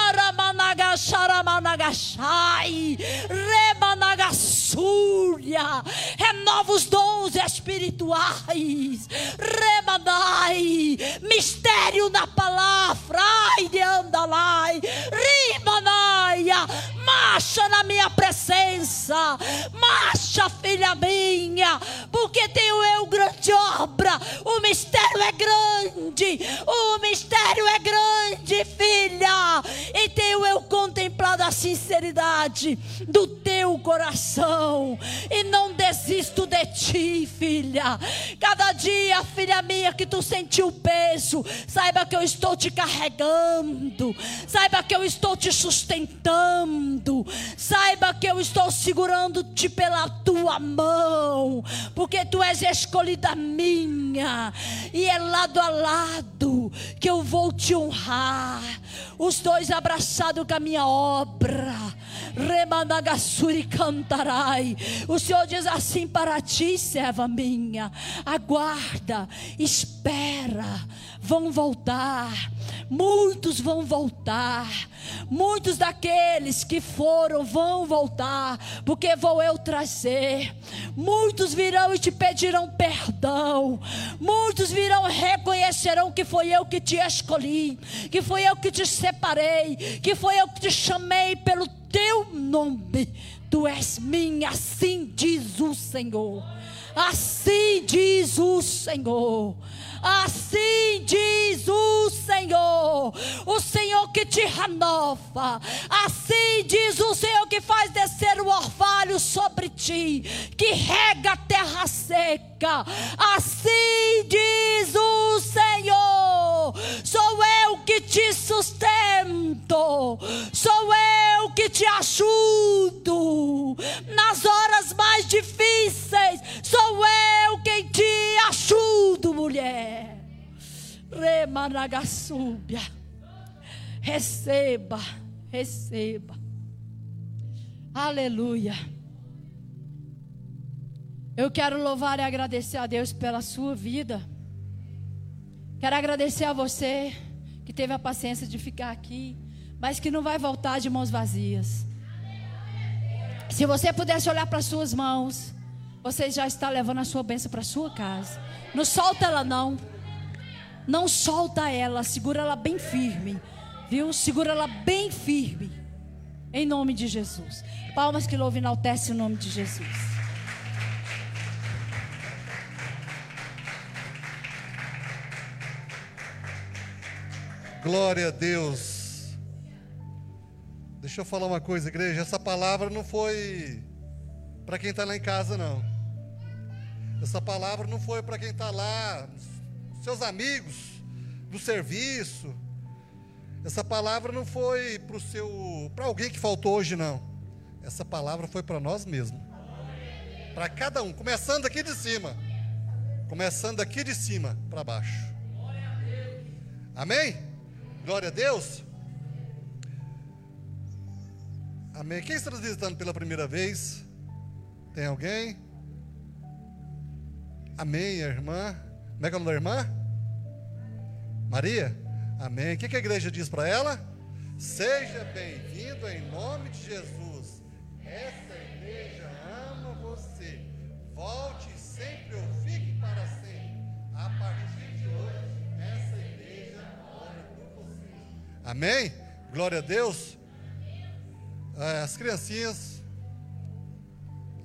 Aramanagasharamanagasai. Remanagassúria. Renova os dons espirituais. Remanai. Mistério na palavra. Ai, de andalai. Rimanai. marcha na minha presença, marcha, filha minha, porque tenho eu grande obra. O mistério é grande, o mistério é grande, filha, e tenho eu contemplado a sinceridade do teu coração, e não desisto de ti, filha. Cada dia, filha minha, que tu sentiu peso, saiba que eu estou te carregando, saiba que eu estou te sustentando, saiba que eu estou segurando-te pela tua mão, porque tu és escolhida minha, e é lado a lado que eu vou te honrar, os dois abraçados com a minha obra. Remanagassuri cantarai. O Senhor diz assim para ti, serva minha: aguarda, espera, vão voltar. Muitos vão voltar. Muitos daqueles que foram vão voltar, porque vou eu trazer. Muitos virão e te pedirão perdão. Muitos virão reconhecerão que foi eu que te escolhi, que foi eu que te separei, que foi eu que te chamei pelo teu nome. Tu és minha, assim diz o Senhor. Assim diz o Senhor. Assim diz o Senhor, o Senhor que te renova. Assim diz o Senhor que faz descer o orvalho sobre ti, que rega a terra seca. Assim diz o Senhor: sou eu que te sustento, sou eu que te ajudo nas horas mais difíceis. Sou eu quem te ajudo, mulher. Remanagassúbia. Receba, receba. Aleluia. Eu quero louvar e agradecer a Deus pela sua vida. Quero agradecer a você que teve a paciência de ficar aqui, mas que não vai voltar de mãos vazias. Se você pudesse olhar para suas mãos, você já está levando a sua bênção para sua casa. Não solta ela não. Não solta ela, segura ela bem firme. Viu? Segura ela bem firme. Em nome de Jesus. Palmas que louvem enaltece o nome de Jesus. Glória a Deus. Deixa eu falar uma coisa, igreja. Essa palavra não foi para quem está lá em casa, não. Essa palavra não foi para quem está lá, seus amigos, do serviço. Essa palavra não foi para o seu, para alguém que faltou hoje, não. Essa palavra foi para nós mesmos. Para cada um, começando aqui de cima. Começando aqui de cima para baixo. Amém? Glória a Deus. Amém. Quem está nos visitando pela primeira vez? Tem alguém? Amém, irmã. Como é que é o nome da irmã? Maria? Amém. O que que a igreja diz para ela? Seja bem-vindo em nome de Jesus. Essa igreja ama você. Volte sempre ou fique para sempre. A partir de hoje, essa Amém? Glória a Deus. É, As criancinhas.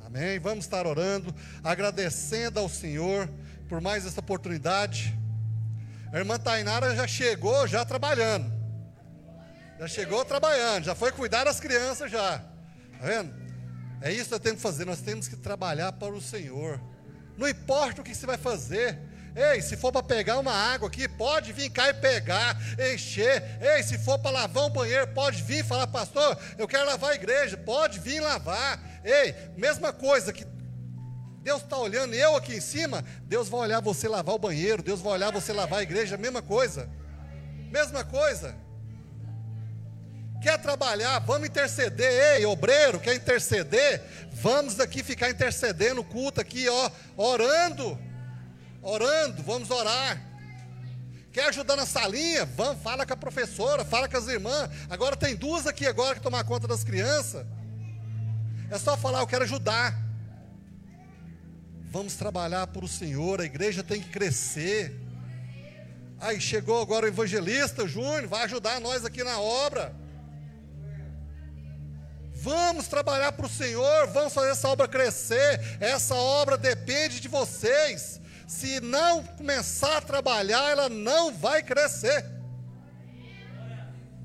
Amém. Vamos estar orando, agradecendo ao Senhor por mais essa oportunidade. A irmã Tainara já chegou já trabalhando. Já chegou trabalhando, já foi cuidar das crianças já. Tá vendo? É isso que nós temos que fazer, nós temos que trabalhar para o Senhor. Não importa o que você vai fazer. Ei, se for para pegar uma água aqui, pode vir cá e pegar, encher. Ei, se for para lavar um banheiro, pode vir falar, pastor, eu quero lavar a igreja, pode vir lavar. Ei, mesma coisa que Deus está olhando, eu aqui em cima, Deus vai olhar você lavar o banheiro, Deus vai olhar você lavar a igreja, mesma coisa. Mesma coisa. Quer trabalhar? Vamos interceder, ei, obreiro, quer interceder? Vamos aqui ficar intercedendo culto aqui, ó, orando. Orando, vamos orar. Quer ajudar na salinha? Vamos, fala com a professora, fala com as irmãs. Agora tem duas aqui agora que tomar conta das crianças. É só falar, eu quero ajudar. Vamos trabalhar para o Senhor, a igreja tem que crescer. Aí chegou agora o evangelista Júnior, vai ajudar nós aqui na obra. Vamos trabalhar para o Senhor, vamos fazer essa obra crescer. Essa obra depende de vocês. Se não começar a trabalhar, ela não vai crescer.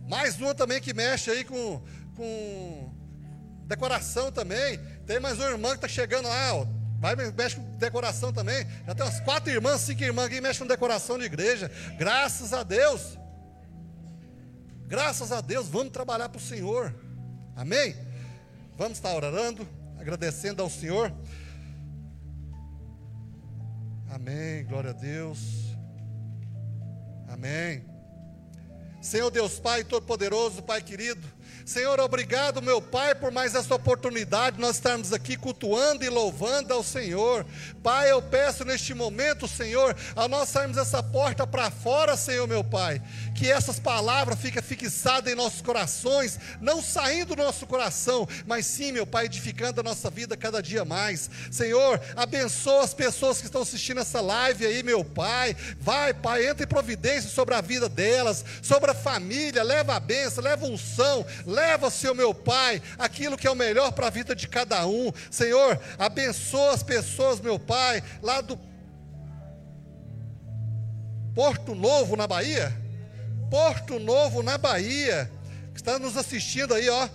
Mais uma também que mexe aí com, com decoração também. Tem mais uma irmã que está chegando lá, ó. Vai, mexe com decoração também. Já tem umas quatro irmãs, cinco irmãs que mexem com decoração de igreja. Graças a Deus. Graças a Deus, vamos trabalhar para o Senhor. Amém? Vamos estar orando, agradecendo ao Senhor. Amém, glória a Deus. Amém. Senhor Deus Pai Todo-Poderoso, Pai querido. Senhor, obrigado, meu Pai, por mais essa oportunidade, nós estarmos aqui cultuando e louvando ao Senhor. Pai, eu peço neste momento, Senhor, a nós sairmos essa porta para fora, Senhor, meu Pai, que essas palavras fiquem fixadas em nossos corações, não saindo do nosso coração, mas sim, meu Pai, edificando a nossa vida cada dia mais. Senhor, abençoa as pessoas que estão assistindo essa live aí, meu Pai. Vai, Pai, entra em providência sobre a vida delas, sobre a família, leva a bênção, leva unção, leva, Senhor meu Pai, aquilo que é o melhor para a vida de cada um. Senhor, abençoa as pessoas, meu Pai, lá do Porto Novo, na Bahia. Porto Novo, na Bahia, que está nos assistindo aí, ó.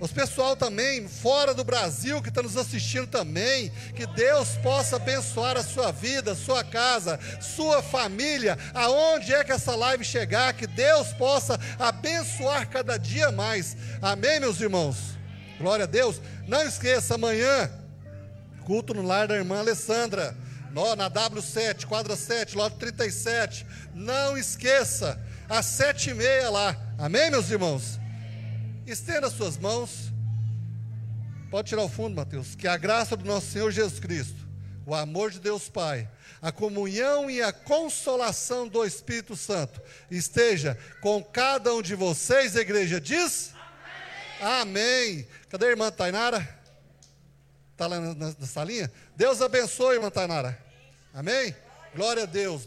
Os pessoal também, fora do Brasil, que está nos assistindo também, que Deus possa abençoar a sua vida, sua casa, sua família, aonde é que essa live chegar, que Deus possa abençoar cada dia mais. Amém, meus irmãos? Glória a Deus. Não esqueça, amanhã, culto no lar da irmã Alessandra, na W7, quadra 7, lote 37. Não esqueça, às sete e meia lá. Amém, meus irmãos? Estenda suas mãos. Pode tirar o fundo, Mateus. Que a graça do nosso Senhor Jesus Cristo, o amor de Deus Pai, a comunhão e a consolação do Espírito Santo esteja com cada um de vocês, a igreja diz? Amém. Cadê a irmã Tainara? Está lá na, na- na salinha? Deus abençoe, irmã Tainara. Amém? Glória a Deus. Deus